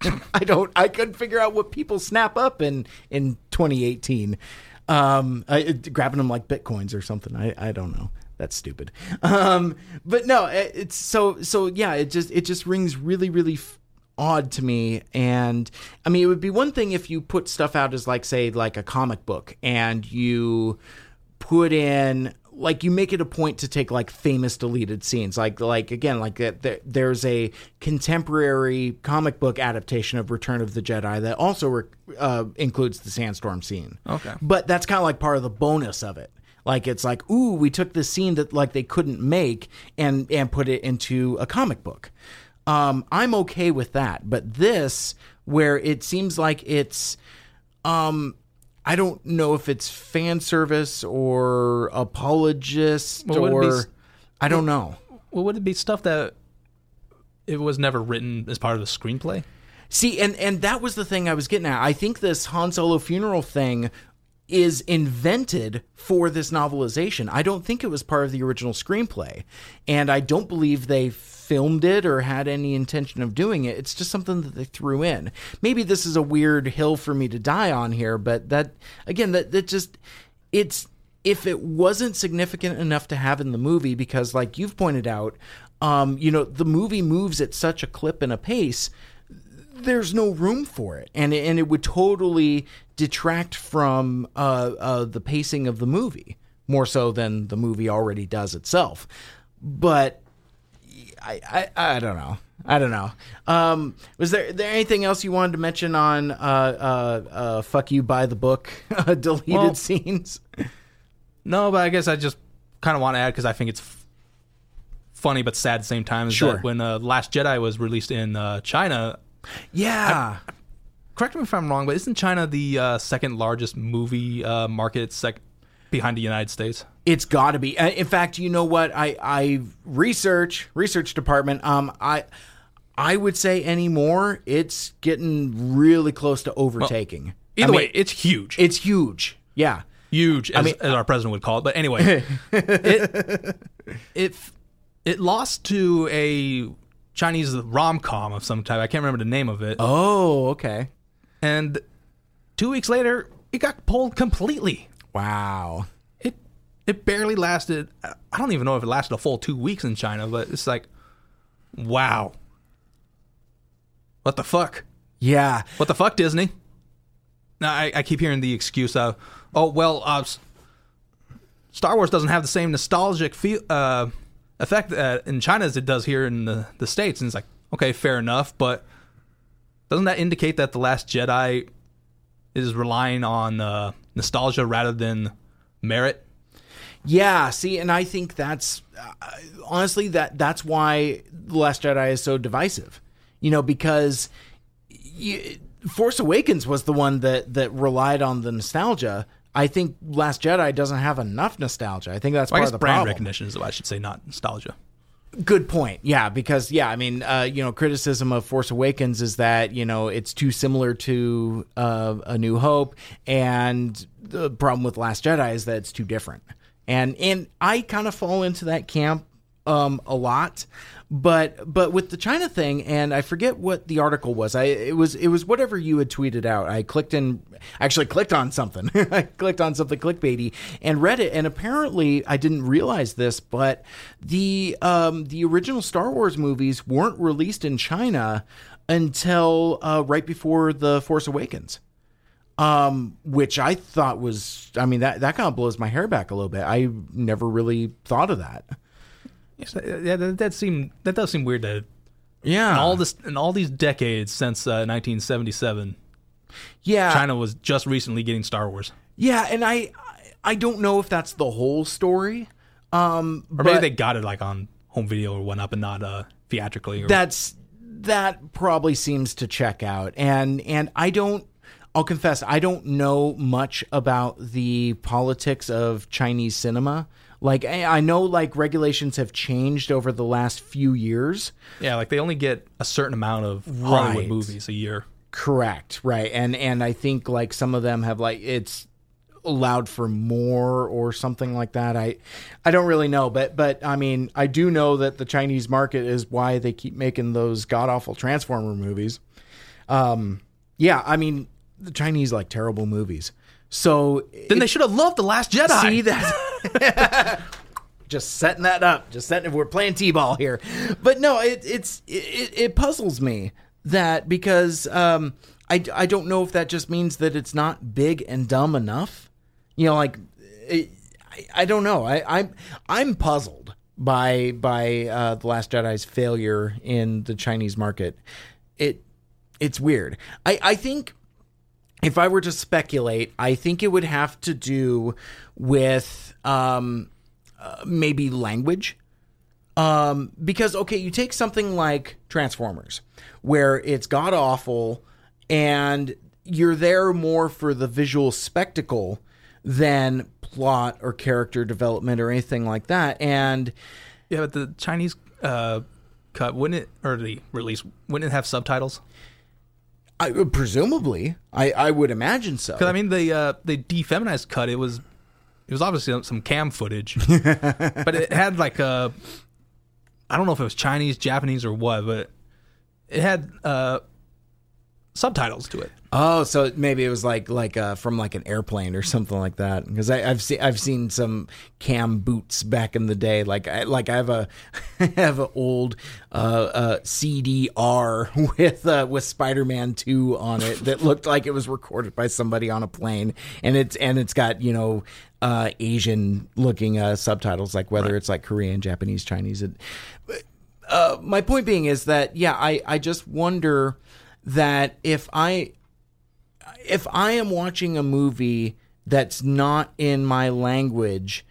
[LAUGHS] I don't. I couldn't figure out what people snap up in in 2018. Um, I, grabbing them like bitcoins or something. I I don't know. That's stupid. Um, but no, it, it's so so. Yeah, it just it just rings really really. F- odd to me and i mean it would be one thing if you put stuff out as like say like a comic book and you put in like you make it a point to take like famous deleted scenes. Like like again like that there, there's a contemporary comic book adaptation of return of the jedi that also re- uh, includes the sandstorm scene. Okay. but that's kind of like part of the bonus of it. Like it's like ooh we took this scene that like they couldn't make and and put it into a comic book. Um i'm okay with that. But this where it seems like it's um I don't know if it's fan service or apologist Well, be or s- I don't know. Well, would it be stuff that it was never written as part of the screenplay? See, and and that was the thing I was getting at. I think this Han Solo funeral thing is invented for this novelization. I don't think it was part of the original screenplay, and I don't believe they filmed it or had any intention of doing it. It's just something that they threw in. Maybe this is a weird hill for me to die on here, but that again, that that just it's if it wasn't significant enough to have in the movie because like you've pointed out um you know the movie moves at such a clip and a pace there's no room for it and and it would totally detract from uh, uh the pacing of the movie more so than the movie already does itself but I, I I don't know. I don't know. Um, was there there anything else you wanted to mention on uh, uh, uh, "fuck you" by the book [LAUGHS] deleted Well- scenes? No, but I guess I just kind of want to add because I think it's f- funny but sad at the same time. Is Sure. that when uh, Last Jedi was released in uh, China, Yeah. correct me if I'm wrong, but isn't China the uh, second largest movie uh, market sec- behind the United States? It's got to be. Uh, In fact, you know what? I I research research department. Um, I I would say anymore. It's getting really close to overtaking. I Either mean, way, it's huge. it's huge. Yeah. huge, as, mean- as our president would call it. But anyway, [LAUGHS] it, it it lost to a Chinese rom com of some type. I can't remember the name of it. Oh, okay. And two weeks later, it got pulled completely. Wow. It it barely lasted. I don't even know if it lasted a full two weeks in China, but it's like, wow, what the fuck? Yeah. What the fuck, Disney? Now I, I keep hearing the excuse of, oh well, uh, Star Wars doesn't have the same nostalgic feel uh, effect uh, in China as it does here in the the states, and it's like, okay, fair enough, but doesn't that indicate that the Last Jedi is relying on uh, nostalgia rather than merit? Yeah, see, and I think that's uh, honestly that that's why the Last Jedi is so divisive. You know, because Force Awakens was the one that that relied on the nostalgia. I think Last Jedi doesn't have enough nostalgia. I think that's I part guess of the brand problem. recognition is what I should say, not nostalgia. Good point. Yeah, because yeah, I mean, uh, you know, criticism of Force Awakens is that you know it's too similar to uh, A New Hope, and the problem with Last Jedi is that it's too different. And and I kind of fall into that camp um, a lot, but but with the China thing, and I forget what the article was. I it was it was whatever you had tweeted out. I clicked in, actually clicked on something. [LAUGHS] I clicked on something clickbaity and read it, and apparently I didn't realize this, but the um, the original Star Wars movies weren't released in China until uh, right before the Force Awakens um, which I thought was, I mean, that, that kind of blows my hair back a little bit. I never really thought of that. Uh, yeah, that, that seem that does seem weird that Yeah. in all this in all these decades since uh, 1977, yeah. China was just recently getting Star Wars, Yeah. And I, I don't know if that's the whole story. Um, or maybe but they got it like on home video or whatnot, but not uh, theatrically. Or, that's, that probably seems to check out. And, and I don't, I'll confess, I don't know much about the politics of Chinese cinema. Like, I know like regulations have changed over the last few years. yeah, like they only get a certain amount of Hollywood Right. movies a year. Correct, right. And and I think like some of them have like it's allowed for more or something like that. I I don't really know, but but I mean, I do know that the Chinese market is why they keep making those god awful Transformer movies. Um yeah, I mean, the Chinese like terrible movies. So Then they should have loved the Last Jedi. See that? [LAUGHS] [LAUGHS] just setting that up. Just setting. We're playing t-ball here, but no, it, it's it, it puzzles me that because um, I I don't know if that just means that it's not big and dumb enough. You know, like it, I, I don't know. I I'm I'm puzzled by by uh, the Last Jedi's failure in the Chinese market. It it's weird. I I think if I were to speculate, I think it would have to do with um, uh, maybe language. Um, because, okay, you take something like Transformers, where it's god awful and you're there more for the visual spectacle than plot or character development or anything like that. And yeah, but the Chinese uh, cut wouldn't it or the release wouldn't it have subtitles? I, presumably, I, I would imagine so. Because I mean, the uh, the defeminized cut it was it was obviously some cam footage, [LAUGHS] but it had like a I don't know if it was Chinese, Japanese, or what, but it had uh, subtitles to it. Oh, so maybe it was like like uh, from like an airplane or something like that. Because I've seen I've seen some cam boots back in the day. Like I like I have a [LAUGHS] I have an old uh, uh, CDR [LAUGHS] with uh, with Spider Man Two on it that looked like it was recorded by somebody on a plane, and it's and it's got you know uh, Asian looking uh, subtitles, like whether it's like Korean, Japanese, Chinese. It, uh, my point being is that yeah, I I just wonder that if I if I am watching a movie that's not in my language,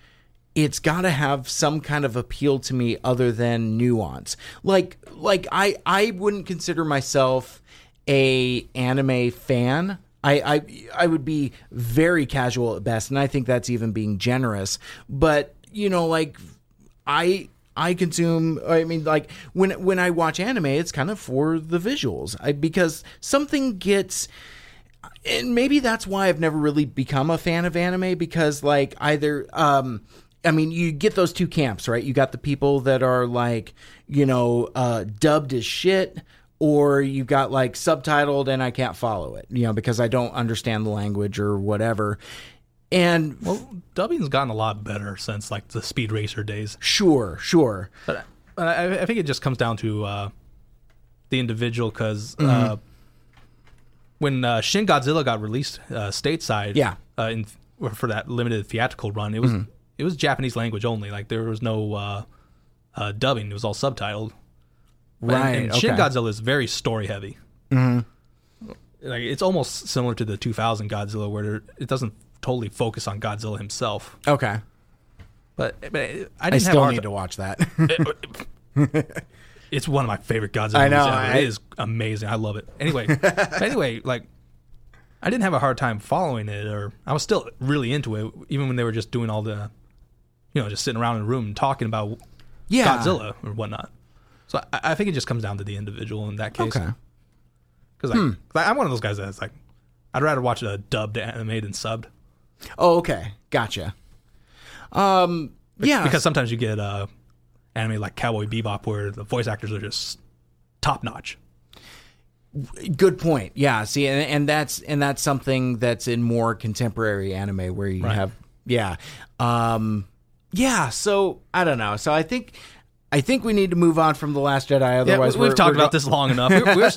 it's got to have some kind of appeal to me other than nuance. Like like I I wouldn't consider myself a anime fan. I, I I would be very casual at best, and I think that's even being generous. But you know, like I I consume. I mean, like when when I watch anime, it's kind of for the visuals. I, because something gets, and maybe that's why I've never really become a fan of anime. Because like either, um, I mean, you get those two camps, right? You got the people that are like, you know, uh, dubbed as shit. Or you've got like subtitled and I can't follow it, you know, because I don't understand the language or whatever. And Well, dubbing's gotten a lot better since like the Speed Racer days. sure, sure. But I, I think it just comes down to uh, the individual because Mm-hmm. uh, when uh, Shin Godzilla got released uh, stateside, Yeah. Mm-hmm. uh, in, or for that limited theatrical run, it was it was Japanese language only. Like there was no uh, uh, dubbing; it was all subtitled. And- Right. And, okay. Shin Godzilla is very story heavy. Mm-hmm. Like it's almost similar to the 2000 Godzilla, where it doesn't totally focus on Godzilla himself. Okay. But, but I didn't I have a still hard need to watch that. [LAUGHS] Uh, it's one of my favorite Godzilla I know, movies ever. I- it is amazing. I love it. Anyway, [LAUGHS] anyway, like I didn't have a hard time following it, or I was still really into it, even when they were just doing all the, you know, just sitting around in a room and talking about yeah. Godzilla or whatnot. So I, I think it just comes down to the individual in that case. Okay. Because like, hmm. 'cause I'm one of those guys that's like, I'd rather watch a dubbed anime than subbed. Oh, okay. Gotcha. Um. Yeah. Because sometimes you get uh, anime like Cowboy Bebop where the voice actors are just top notch. good point. Yeah. See, and, and that's and that's something that's in more contemporary anime where you Right. have yeah, um, yeah. So I don't know. So I think. I think we need to move on from the Last Jedi. Otherwise, we- we've talked about go- this long enough. We're, we're,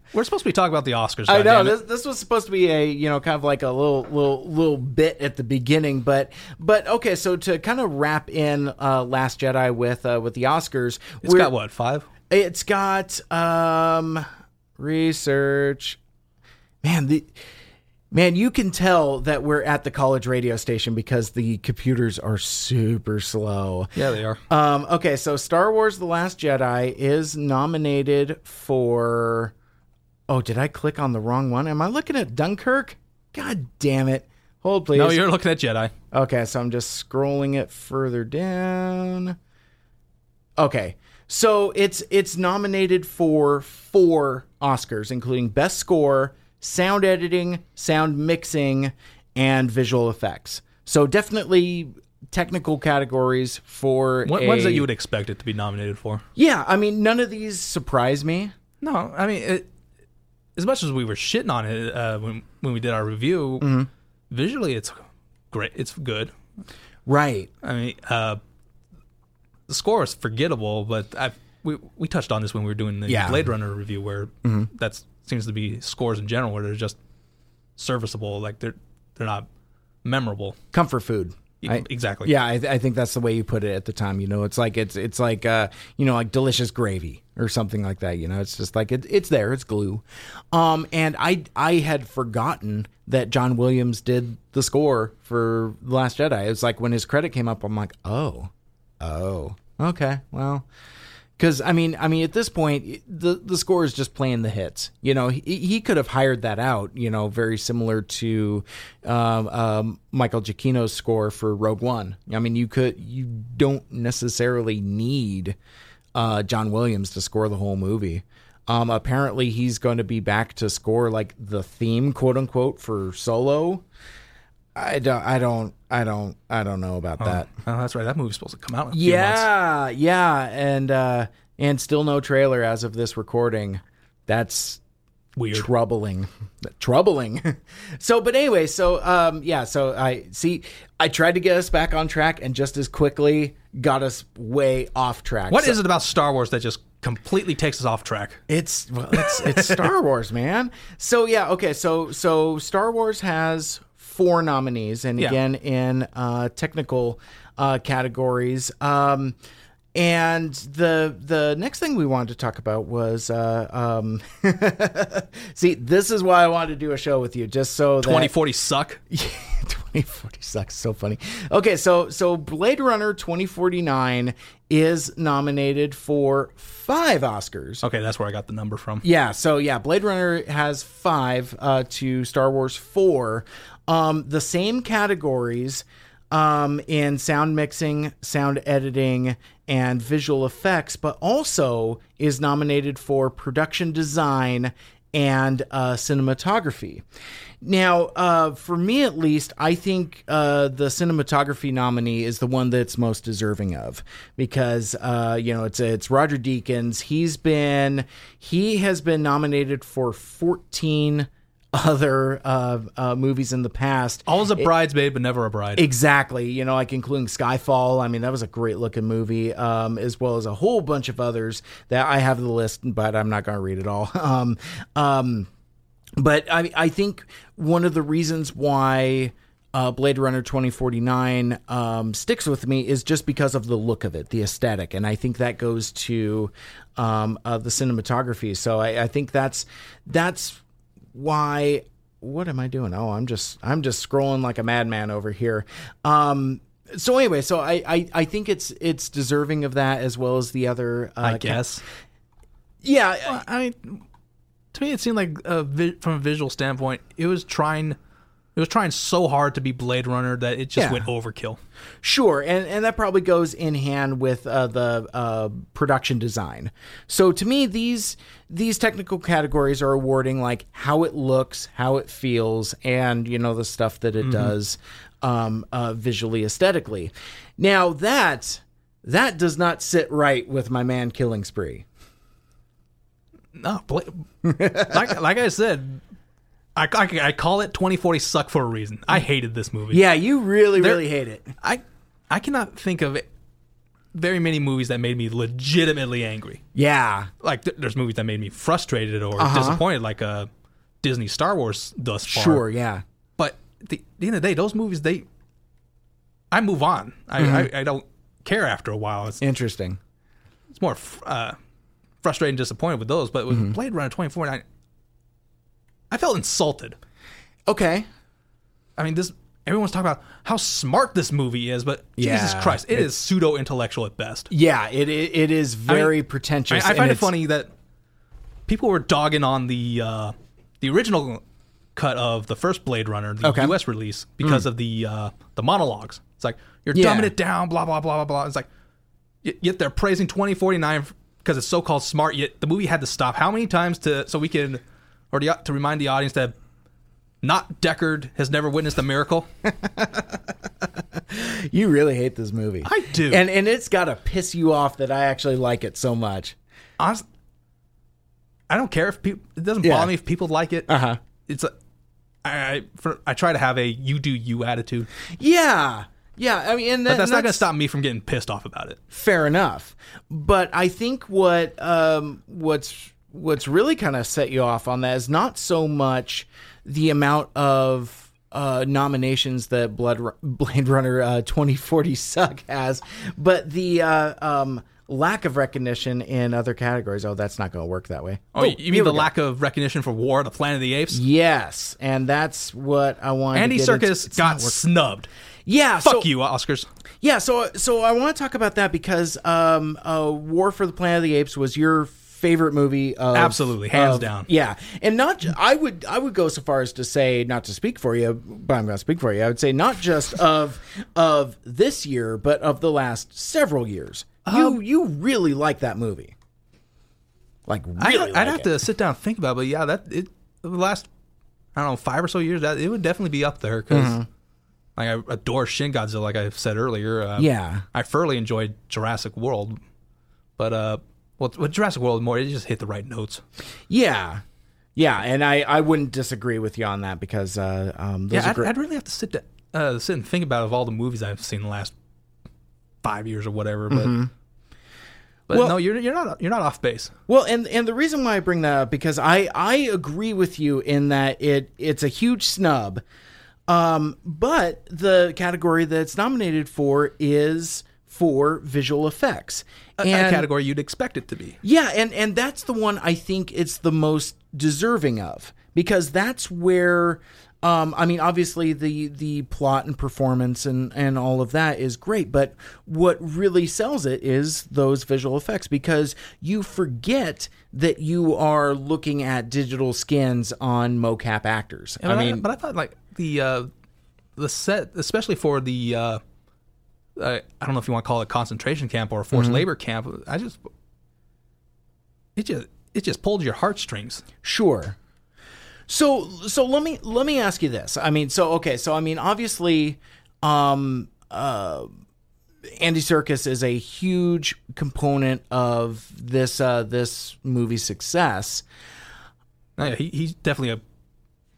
[LAUGHS] we're supposed to be talking about the Oscars. I know this, this was supposed to be a you know kind of like a little little little bit at the beginning, but but okay. So to kind of wrap in uh, Last Jedi with uh, with the Oscars, It's got what five? It's got um research. Man, the man, you can tell that we're at the college radio station because the computers are super slow. Yeah, they are. Um, okay, so Star Wars: The Last Jedi is nominated for. Oh, did I click on the wrong one? Am I looking at Dunkirk? God damn it! Hold please. No, you're looking at Jedi. Okay, so I'm just scrolling it further down. Okay. So it's it's nominated for four Oscars, including Best Score, Sound Editing, Sound Mixing, and Visual Effects. So definitely technical categories for What a- ones that you would expect it to be nominated for? Yeah, I mean none of these surprise me. No, I mean, it, as much as we were shitting on it uh, when when we did our review, Mm-hmm. visually it's great. It's good. Right. I mean, uh, the score is forgettable, but I we we touched on this when we were doing the Yeah. Mm-hmm. Blade Runner review, where that seems to be scores in general, where they're just serviceable, like they're they're not memorable. Comfort food. I- exactly. Yeah, I, I think that's the way you put it at the time. You know, it's like it's it's like uh, you know, like delicious gravy or something like that. You know, it's just like it, it's there, it's glue. Um, and I I had forgotten that John Williams did the score for The Last Jedi. It's like when his credit came up, I'm like, oh, oh, okay, well. Because I mean, I mean, at this point, the the score is just playing the hits. You know, he, he could have hired that out. You know, very similar to um, um, Michael Giacchino's score for Rogue One. I mean, you could you don't necessarily need uh, John Williams to score the whole movie. Um, apparently, he's going to be back to score like the theme, quote unquote, for Solo. I don't, I don't, I don't, I don't know about that. Oh, that's right. That movie's supposed to come out. In a few. Yeah, yeah, and uh and still no trailer as of this recording. That's Weird. troubling. [LAUGHS] troubling. [LAUGHS] so, but anyway, so um yeah, so I see I tried to get us back on track and just as quickly got us way off track. What so, is it about Star Wars that just completely takes us off track? It's well, it's it's Star [LAUGHS] Wars, man. So yeah, okay. So so Star Wars has four nominees, and Yeah. again in uh, technical uh, categories. Um, and the the next thing we wanted to talk about was uh, um, [LAUGHS] see this is why I wanted to do a show with you just so that 2040 suck. [LAUGHS] 2040 sucks. So funny. Okay, so so Blade Runner 2049 is nominated for five Oscars. Okay, that's where I got the number from. Yeah, so yeah, Blade Runner has five uh, to Star Wars four. Um, the same categories um, in sound mixing, sound editing, and visual effects, but also is nominated for production design and uh, cinematography. Now, uh, for me at least, I think uh, the cinematography nominee is the one that's most deserving of because uh, you know it's it's Roger Deakins. He's been he has been nominated for fourteen other uh, uh, movies in the past. Always a bridesmaid, but never a bride. Exactly. You know, like including Skyfall. I mean, that was a great looking movie, um, as well as a whole bunch of others that I have the list, but I'm not going to read it all. [LAUGHS] Um, um, but I, I think one of the reasons why uh, Blade Runner 2049 um, sticks with me is just because of the look of it, the aesthetic, and I think that goes to um, uh, the cinematography. So I, I think that's that's why. What am I doing? Oh, I'm just I'm just scrolling like a madman over here. Um, so anyway, so I, I I think it's it's deserving of that as well as the other. Uh, I ca- guess. yeah, I mean, to me, it seemed like uh, vi- from a visual standpoint, it was trying, it was trying so hard to be Blade Runner that it just Yeah. went overkill. Sure, and and that probably goes in hand with uh, the uh, production design. So to me, these these technical categories are awarding like how it looks, how it feels, and you know the stuff that it does um, uh, visually, aesthetically. Now that that does not sit right with my man Killing Spree. No, like like I said, I, I, I call it 2040 suck for a reason. I hated this movie. Yeah, you really really hate it. I I cannot think of very many movies that made me legitimately angry. Yeah, Like th- there's movies that made me frustrated or Uh-huh. disappointed, like uh, Disney Star Wars thus far. sure, yeah. But at the, the end of the day, those movies they I move on. I Mm-hmm. I, I don't care after a while. It's, Interesting. it's more f- uh, frustrated and disappointed with those. But with Mm-hmm. Blade Runner 2049, I felt insulted. Okay. I mean, this everyone's talking about how smart this movie is, but Jesus Christ, it is pseudo intellectual at best. Yeah, it it, it is very pretentious. I, I find it funny that people were dogging on the uh, the original cut of the first Blade Runner, the Okay. U.S. release, because of the uh, the monologues. It's like you're Yeah. dumbing it down, blah blah blah blah blah. It's like y- yet they're praising 2049 because it's so called smart. Yet the movie had to stop how many times to so we can or the, to remind the audience that not Deckard has never witnessed a miracle. [LAUGHS] You really hate this movie. I do. And and it's got to piss you off that I actually like it so much. Honest, I don't care if people. It doesn't Yeah. bother me if people like it. Uh-huh. It's a. I I, for, I try to have a you do you attitude, Yeah. Yeah, I mean, and that, that's not going to stop me from getting pissed off about it. fair enough. But I think what um, what's what's really kind of set you off on that is not so much the amount of uh, nominations that Blood Ru- Blade Runner uh, 2040 suck has, but the uh, um, lack of recognition in other categories. Oh, that's not going to work that way. Oh, you mean the lack of recognition for War the Planet of the Apes? Yes, and that's what I want. Andy to get into. Serkis got snubbed. Yeah, Fuck so, you, Oscars. Yeah, so so I want to talk about that because um, uh, War for the Planet of the Apes was your favorite movie. Of, Absolutely, hands of- down. Yeah, and not ju- I would I would go so far as to say not to speak for you, but I'm going to speak for you. I would say not just of of this year, but of the last several years. Um, you you really like that movie, like I, really. I'd like have it. to sit down and think about, it, but yeah, that it the last I don't know five or so years that it would definitely be up there because Mm-hmm. like I adore Shin Godzilla, like I said earlier. Uh, Yeah. I thoroughly enjoyed Jurassic World, but uh, well, with Jurassic World more, it just hit the right notes. Yeah, yeah, and I I wouldn't disagree with you on that because uh, um those Yeah, I'd, great. I'd really have to sit da- uh, sit and think about of all the movies I've seen the last five years or whatever. But but Mm-hmm. Well- no, you're you're not you're not off base. Well, and and the reason why I bring that up because I I agree with you in that it it's a huge snub, um, but the category that it's nominated for is for visual effects. A, a category you'd expect it to be. yeah, and and that's the one I think it's the most deserving of because that's where Um, I mean, obviously the the plot and performance and and all of that is great, but what really sells it is those visual effects because you forget that you are looking at digital skins on mocap actors. And I mean, but I thought like the uh, the set, especially for the uh, uh, I don't know if you want to call it a concentration camp or a forced labor camp. I just it just it just pulled your heartstrings. Sure. So so let me let me ask you this. I mean, so okay, so I mean, obviously, um, uh, Andy Serkis is a huge component of this uh, this movie's success. No, he, he's definitely a.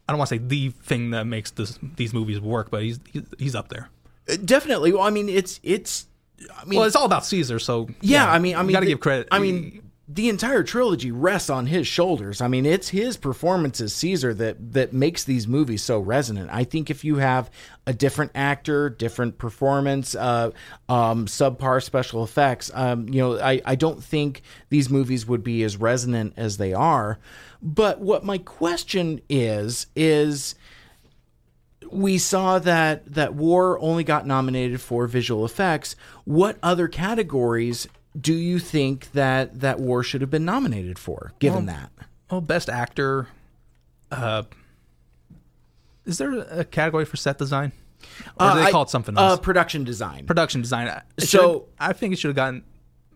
I don't want to say the thing that makes this these movies work, but he's, he's up there. Uh, Definitely. Well, I mean, it's it's. I mean, Well, it's all about Caesar, so yeah, I mean, I mean, got to give credit. I mean, the entire trilogy rests on his shoulders. I mean, it's his performance as Caesar that that makes these movies so resonant. I think if you have a different actor, different performance, uh, um, subpar special effects, um, you know, I, I don't think these movies would be as resonant as they are. But what my question is is we saw that that War only got nominated for visual effects. What other categories do you think that that War should have been nominated for? Given that, oh, best actor. Uh, is there a category for set design? Or do they Uh, I- call it something uh, else? production design. production design. It So- I think it should have gotten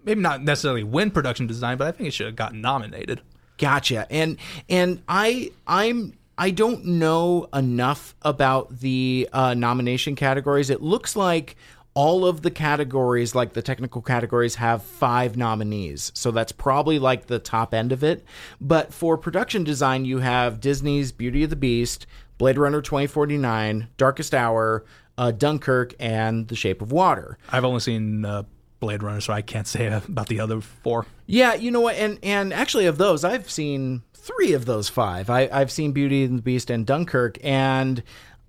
maybe not necessarily win production design, but I think it should have gotten nominated. Gotcha. And and I I'm I don't know enough about the uh, nomination categories. It looks like all of the categories, like the technical categories, have five nominees. So that's probably like the top end of it. But for production design, you have Disney's Beauty of the Beast, Blade Runner 2049, Darkest Hour, uh, Dunkirk, and The Shape of Water. I've only seen uh, Blade Runner, so I can't say [LAUGHS] about the other four. Yeah, you know what? And and actually, of those, I've seen three of those five. I, I've seen Beauty and the Beast and Dunkirk, and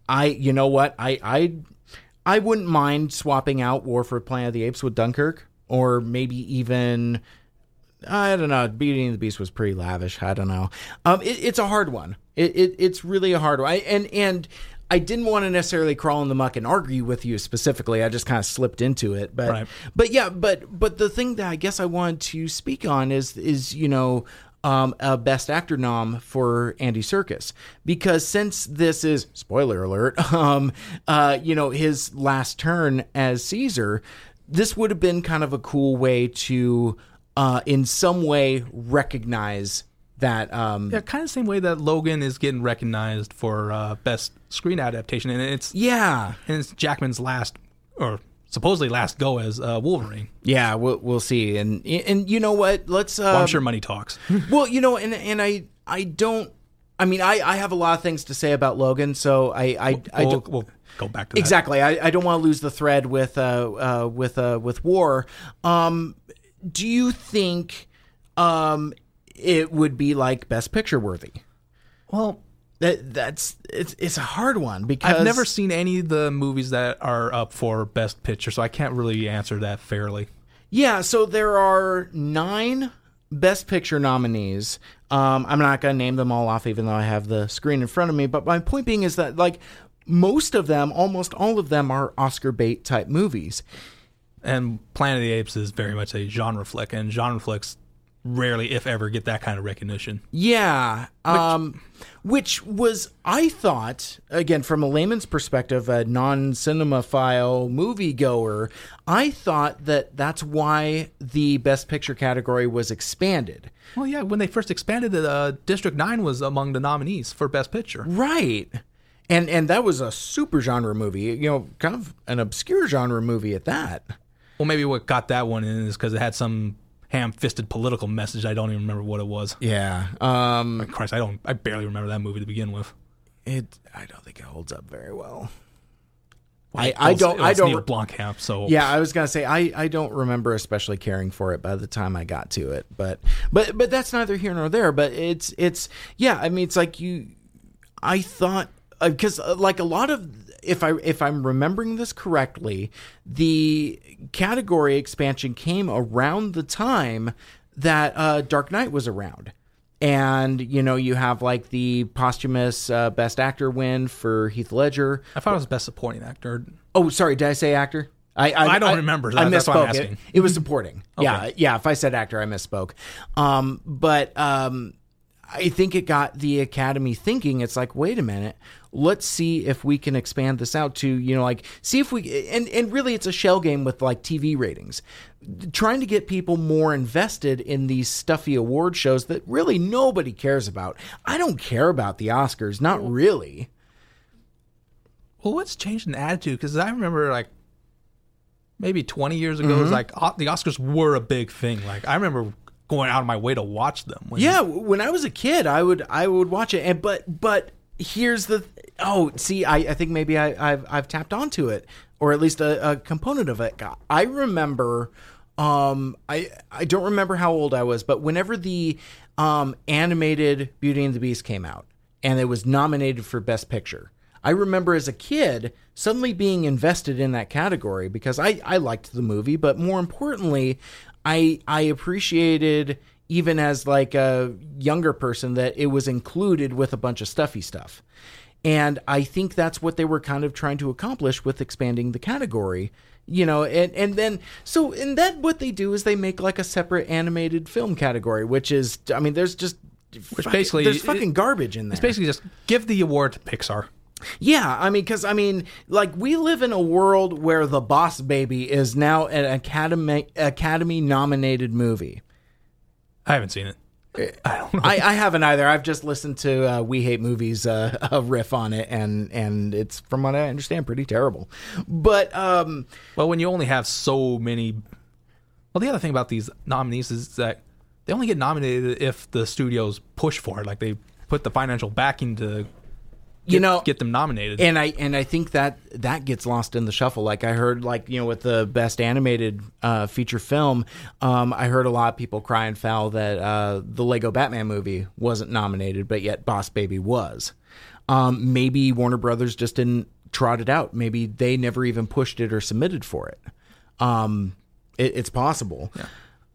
I, you know what? I I I wouldn't mind swapping out War for Planet of the Apes with Dunkirk, or maybe even. I don't know. Beauty and the Beast was pretty lavish. I don't know. Um, it, it's a hard one. It, it it's really a hard one. I, and and I didn't want to necessarily crawl in the muck and argue with you specifically. I just kind of slipped into it. But Right. but yeah, but but the thing that I guess I wanted to speak on is is you know um, a Best Actor nom for Andy Serkis because since this is spoiler alert, [LAUGHS] um, uh, you know his last turn as Caesar, this would have been kind of a cool way to, uh, in some way, recognize that. Um, Yeah, kind of same way that Logan is getting recognized for uh, best screen adaptation, and it's yeah, and it's Jackman's last or supposedly last go as uh, Wolverine. yeah, we'll we'll see, and and you know what? Let's. Uh, Well, I'm sure money talks. [LAUGHS] Well, you know, and and I I don't. I mean, I I have a lot of things to say about Logan, so I I, I we'll, don't. we'll go back to that. Exactly. I, I don't want to lose the thread with uh, uh with uh with war. Um, do you think um it would be like best picture worthy? Well, That that's it's it's a hard one because I've never seen any of the movies that are up for best picture, so I can't really answer that fairly. Yeah, so there are nine Best Picture nominees. Um, I'm not going to name them all off, even though I have the screen in front of me. But my point being is that, like, most of them, almost all of them, are Oscar bait type movies. And Planet of the Apes is very much a genre flick, and genre flicks rarely, if ever, get that kind of recognition. Yeah. Um, which was, I thought, again, from a layman's perspective, a non cinemaphile moviegoer, I thought that that's why the Best Picture category was expanded. Well, yeah, when they first expanded it, uh, District 9 was among the nominees for Best Picture. Right. And and that was a super genre movie, you know, kind of an obscure genre movie at that. Well, maybe what got that one in is because it had some ham-fisted political message. I don't even remember what it was. Yeah. Um Christ, I don't. I barely remember that movie to begin with. it I don't think it holds up very well. Well, I- it I don't- I don't Neil Blomkamp. So Yeah, I was gonna say I, I don't remember especially caring for it by the time I got to it, but but but that's neither here nor there. But it's it's yeah, I mean it's like you, I thought because uh, like a lot of if I if I'm remembering this correctly, the category expansion came around the time that uh, Dark Knight was around. and you know you have like the posthumous uh, Best Actor win for Heath Ledger. I thought it was best supporting actor. Oh, sorry, did I say actor? I I, I don't remember. I That- that's why I'm misspoke. asking. It, it was supporting. Yeah, yeah. If I said actor, I misspoke. Um, but um, I think it got the Academy thinking. It's like, wait a minute, let's see if we can expand this out to you know like see if we and and really it's a shell game with like TV ratings, trying to get people more invested in these stuffy award shows that really nobody cares about. I don't care about the Oscars, not really. Well, what's changed in attitude? Because I remember like maybe 20 years ago, it was mm-hmm. like the Oscars were a big thing. Like I remember going out of my way to watch them. When, Yeah, when I was a kid, I would I would watch it, and but but here's the oh see I, I think maybe I, I've I've tapped onto it or at least a, a component of it. I remember um I I don't remember how old I was, but whenever the um animated Beauty and the Beast came out and it was nominated for Best Picture. I remember as a kid suddenly being invested in that category because I, I liked the movie, but more importantly, I I appreciated even as like a younger person that it was included with a bunch of stuffy stuff. And I think that's what they were kind of trying to accomplish with expanding the category. You know, and, and then so and then what they do is they make like a separate animated film category, which is I mean, there's just Which basically- there's fucking garbage in there. It's basically just give the award to Pixar. Yeah, I mean, because I mean, like we live in a world where the Boss Baby is now an Academy Academy nominated movie. I haven't seen it. I don't know. I, I haven't either. I've just listened to uh, We Hate Movies uh, a riff on it, and and it's from what I understand pretty terrible. But um, Well, when you only have so many. Well, the other thing about these nominees is that they only get nominated if the studios push for it. Like they put the financial backing to you know, get them nominated. and I and I think that that gets lost in the shuffle. Like I heard, like you know, with the best animated uh, feature film, um, I heard a lot of people cry and foul that uh, the Lego Batman movie wasn't nominated, but yet Boss Baby was. Um, maybe Warner Brothers just didn't trot it out. Maybe they never even pushed it or submitted for it. Um, it it's possible.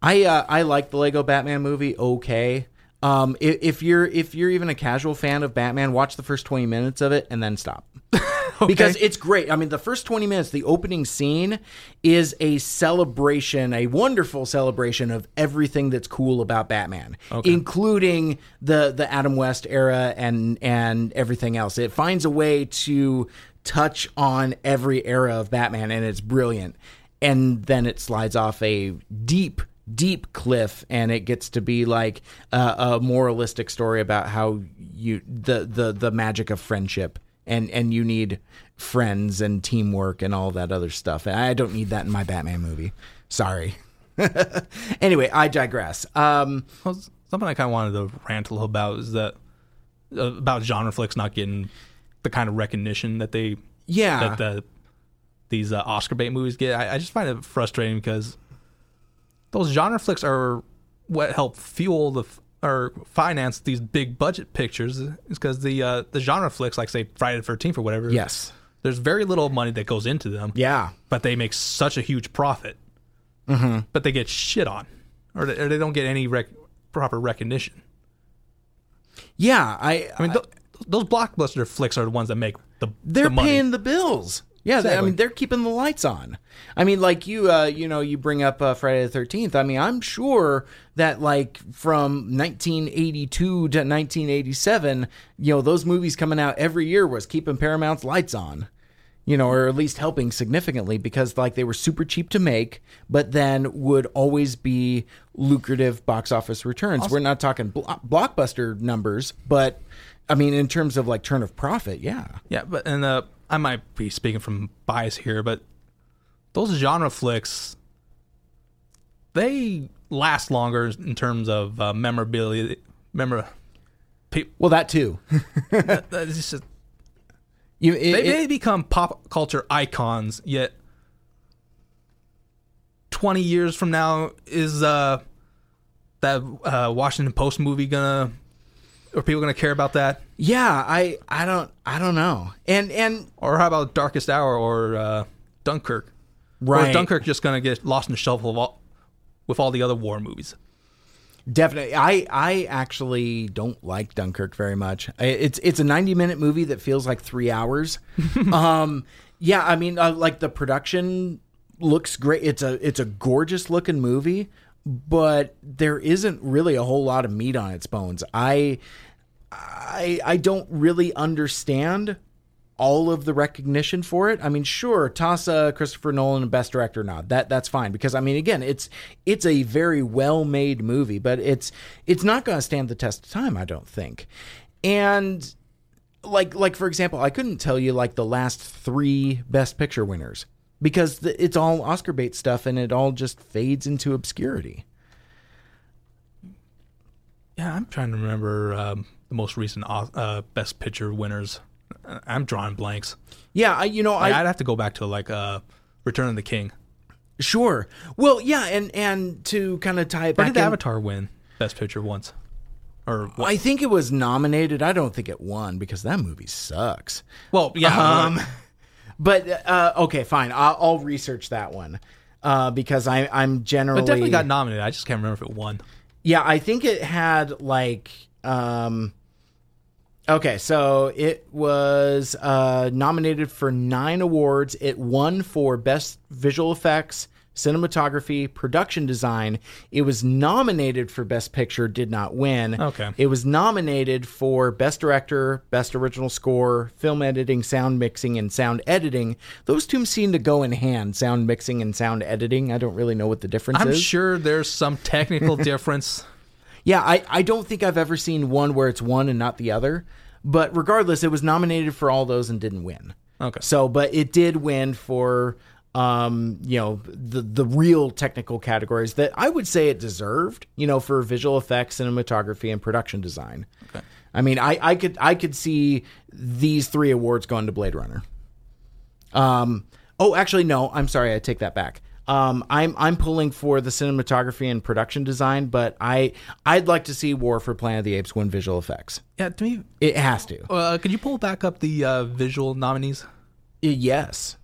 I uh, I like the Lego Batman movie. Okay. Um, if, if you're if you're even a casual fan of Batman, watch the first twenty minutes of it and then stop. [LAUGHS] Because it's great. I mean, the first 20 minutes, the opening scene is a celebration, a wonderful celebration of everything that's cool about Batman, including the the Adam West era and and everything else. It finds a way to touch on every era of Batman and it's brilliant. And then it slides off a deep deep cliff and it gets to be like a, a moralistic story about how you the the the magic of friendship and and you need friends and teamwork and all that other stuff. And i don't need that in my batman movie. Sorry. [LAUGHS] Anyway i digress. Um Well, something I kind of wanted to rant a little about is that uh, about genre flicks not getting the kind of recognition that they yeah. that the these uh, Oscar bait movies get. I, I just find it frustrating because those genre flicks are what help fuel the or finance these big budget pictures. Is because the uh, the genre flicks, like say Friday the Thirteenth or whatever. yes there's very little money that goes into them. yeah but they make such a huge profit. Mm-hmm. But they get shit on, or they, or they don't get any rec- proper recognition. yeah i I mean, th- those blockbuster flicks are the ones that make the they're the paying the bills. Yeah, they- I mean they're keeping the lights on. I mean, like you, uh, you know, you bring up uh, Friday the Thirteenth. I mean, I'm sure that like from 1982 to 1987, you know, those movies coming out every year was keeping Paramount's lights on. You know, or at least helping significantly because like they were super cheap to make, but then would always be lucrative box office returns. we're not talking blo- blockbuster numbers, but I mean, in terms of like turn of profit, yeah. Yeah, but and uh, I might be speaking from bias here, but those genre flicks they last longer in terms of uh, memorability. Memor, pe- Well, that too. [LAUGHS] it's [LAUGHS] just, You, it, they, it- they become pop culture icons. Yet, twenty years from now, is uh, that uh, Washington Post movie gonna? Are people gonna care about that? Yeah, I, I don't, I don't know. And and Or how about Darkest Hour or uh, Dunkirk? Or Right. is Dunkirk just gonna get lost in the shuffle of all, with all the other war movies? Definitely. I I actually don't like Dunkirk very much. It's it's a 90 minute movie that feels like 3 hours. [LAUGHS] um yeah, I mean uh, like the production looks great. It's a it's a gorgeous looking movie, but there isn't really a whole lot of meat on its bones. I I I don't really understand all of the recognition for it. I mean, sure, uh, Christopher Nolan Best Director nod. That that's fine because I mean, again, it's it's a very well made movie, but it's it's not going to stand the test of time. I don't think. And like like for example, I couldn't tell you like the last three Best Picture winners because the, it's all Oscar bait stuff and it all just fades into obscurity. Yeah, I'm trying to remember um, the most recent uh, Best Picture winners. I'm drawing blanks. Yeah, I you know Like, I I'd have to go back to like uh, Return of the King. sure. Well, yeah, and and to kind of tie it Or back did in- Avatar win Best Picture once? Or what? I think it was nominated. I don't think it won because that movie sucks. well, yeah. Um, [LAUGHS] but uh, okay, fine. I'll, I'll research that one uh, because I, I'm generally but definitely got nominated. I just can't remember if it won. yeah. I think it had like um, okay, so it was uh, nominated for nine awards. It won for best visual effects. Cinematography, production design. It was nominated for Best Picture, did not win. Okay. It was nominated for Best Director, Best Original Score, Film Editing, Sound Mixing, and Sound Editing. Those two seem to go in hand, sound mixing and sound editing. I don't really know what the difference is. I'm is. sure there's some technical [LAUGHS] difference. Yeah, I, I don't think I've ever seen one where it's one and not the other. But regardless, it was nominated for all those and didn't win. Okay. So, but it did win for um, you know, the the real technical categories that I would say it deserved, you know, for visual effects, cinematography, and production design. Okay. I mean, I, I could I could see these three awards going to Blade Runner. Um. Oh, actually, no. I'm sorry. I take that back. Um. I'm I'm pulling for the cinematography and production design, but I I'd like to see War for Planet of the Apes win visual effects. Yeah, to me, It has to. uh, could you pull back up the uh, visual nominees? Yes.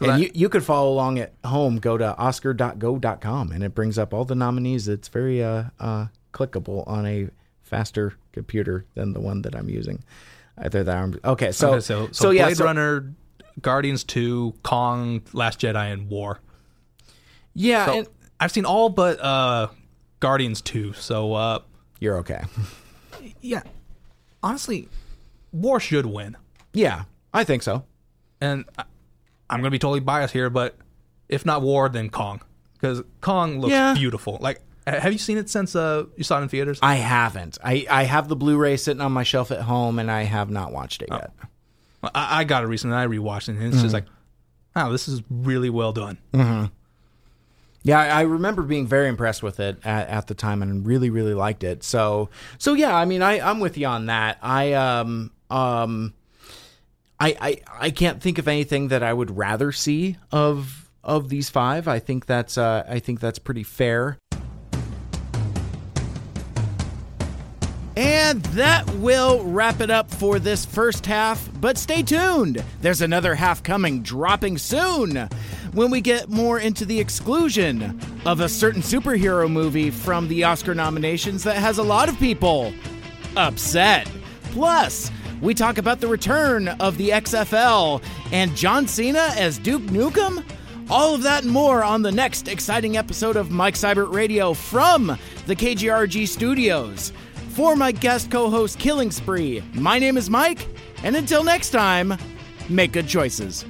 And I- you, you could follow along at home. Go to oscar.go.com and it brings up all the nominees. It's very uh, uh, clickable on a faster computer than the one that I'm using. Either that. Okay, so Okay, so, so, yeah, Blade so- Runner, Guardians 2, Kong, Last Jedi, and War. yeah, So and I've seen all but uh, Guardians 2. So, uh, you're okay. [LAUGHS] yeah, honestly, War should win. yeah, I think so. And I, I'm going to be totally biased here, but if not War, then Kong. Because Kong looks Yeah. beautiful. Like, have you seen it since uh, you saw it in theaters? I haven't. I, I have the Blu-ray sitting on my shelf at home, and I have not watched it Oh. yet. I, I got it recently, I rewatched it, and it's just like, wow, this is really well done. Yeah, I I remember being very impressed with it at, at the time and really, really liked it. So, so yeah, I mean, I, I'm with you on that. I, um, um, I, I, I can't think of anything that I would rather see of of these five. I think that's, uh, I think that's pretty fair. And that will wrap it up for this first half, but stay tuned. There's another half coming, dropping soon, when we get more into the exclusion of a certain superhero movie from the Oscar nominations that has a lot of people upset. Plus, we talk about the return of the XFL and John Cena as Duke Nukem. All of that and more on the next exciting episode of Mike Cybert Radio from the KGRG studios. For my guest co host Killing Spree, my name is Mike, and until next time, make good choices.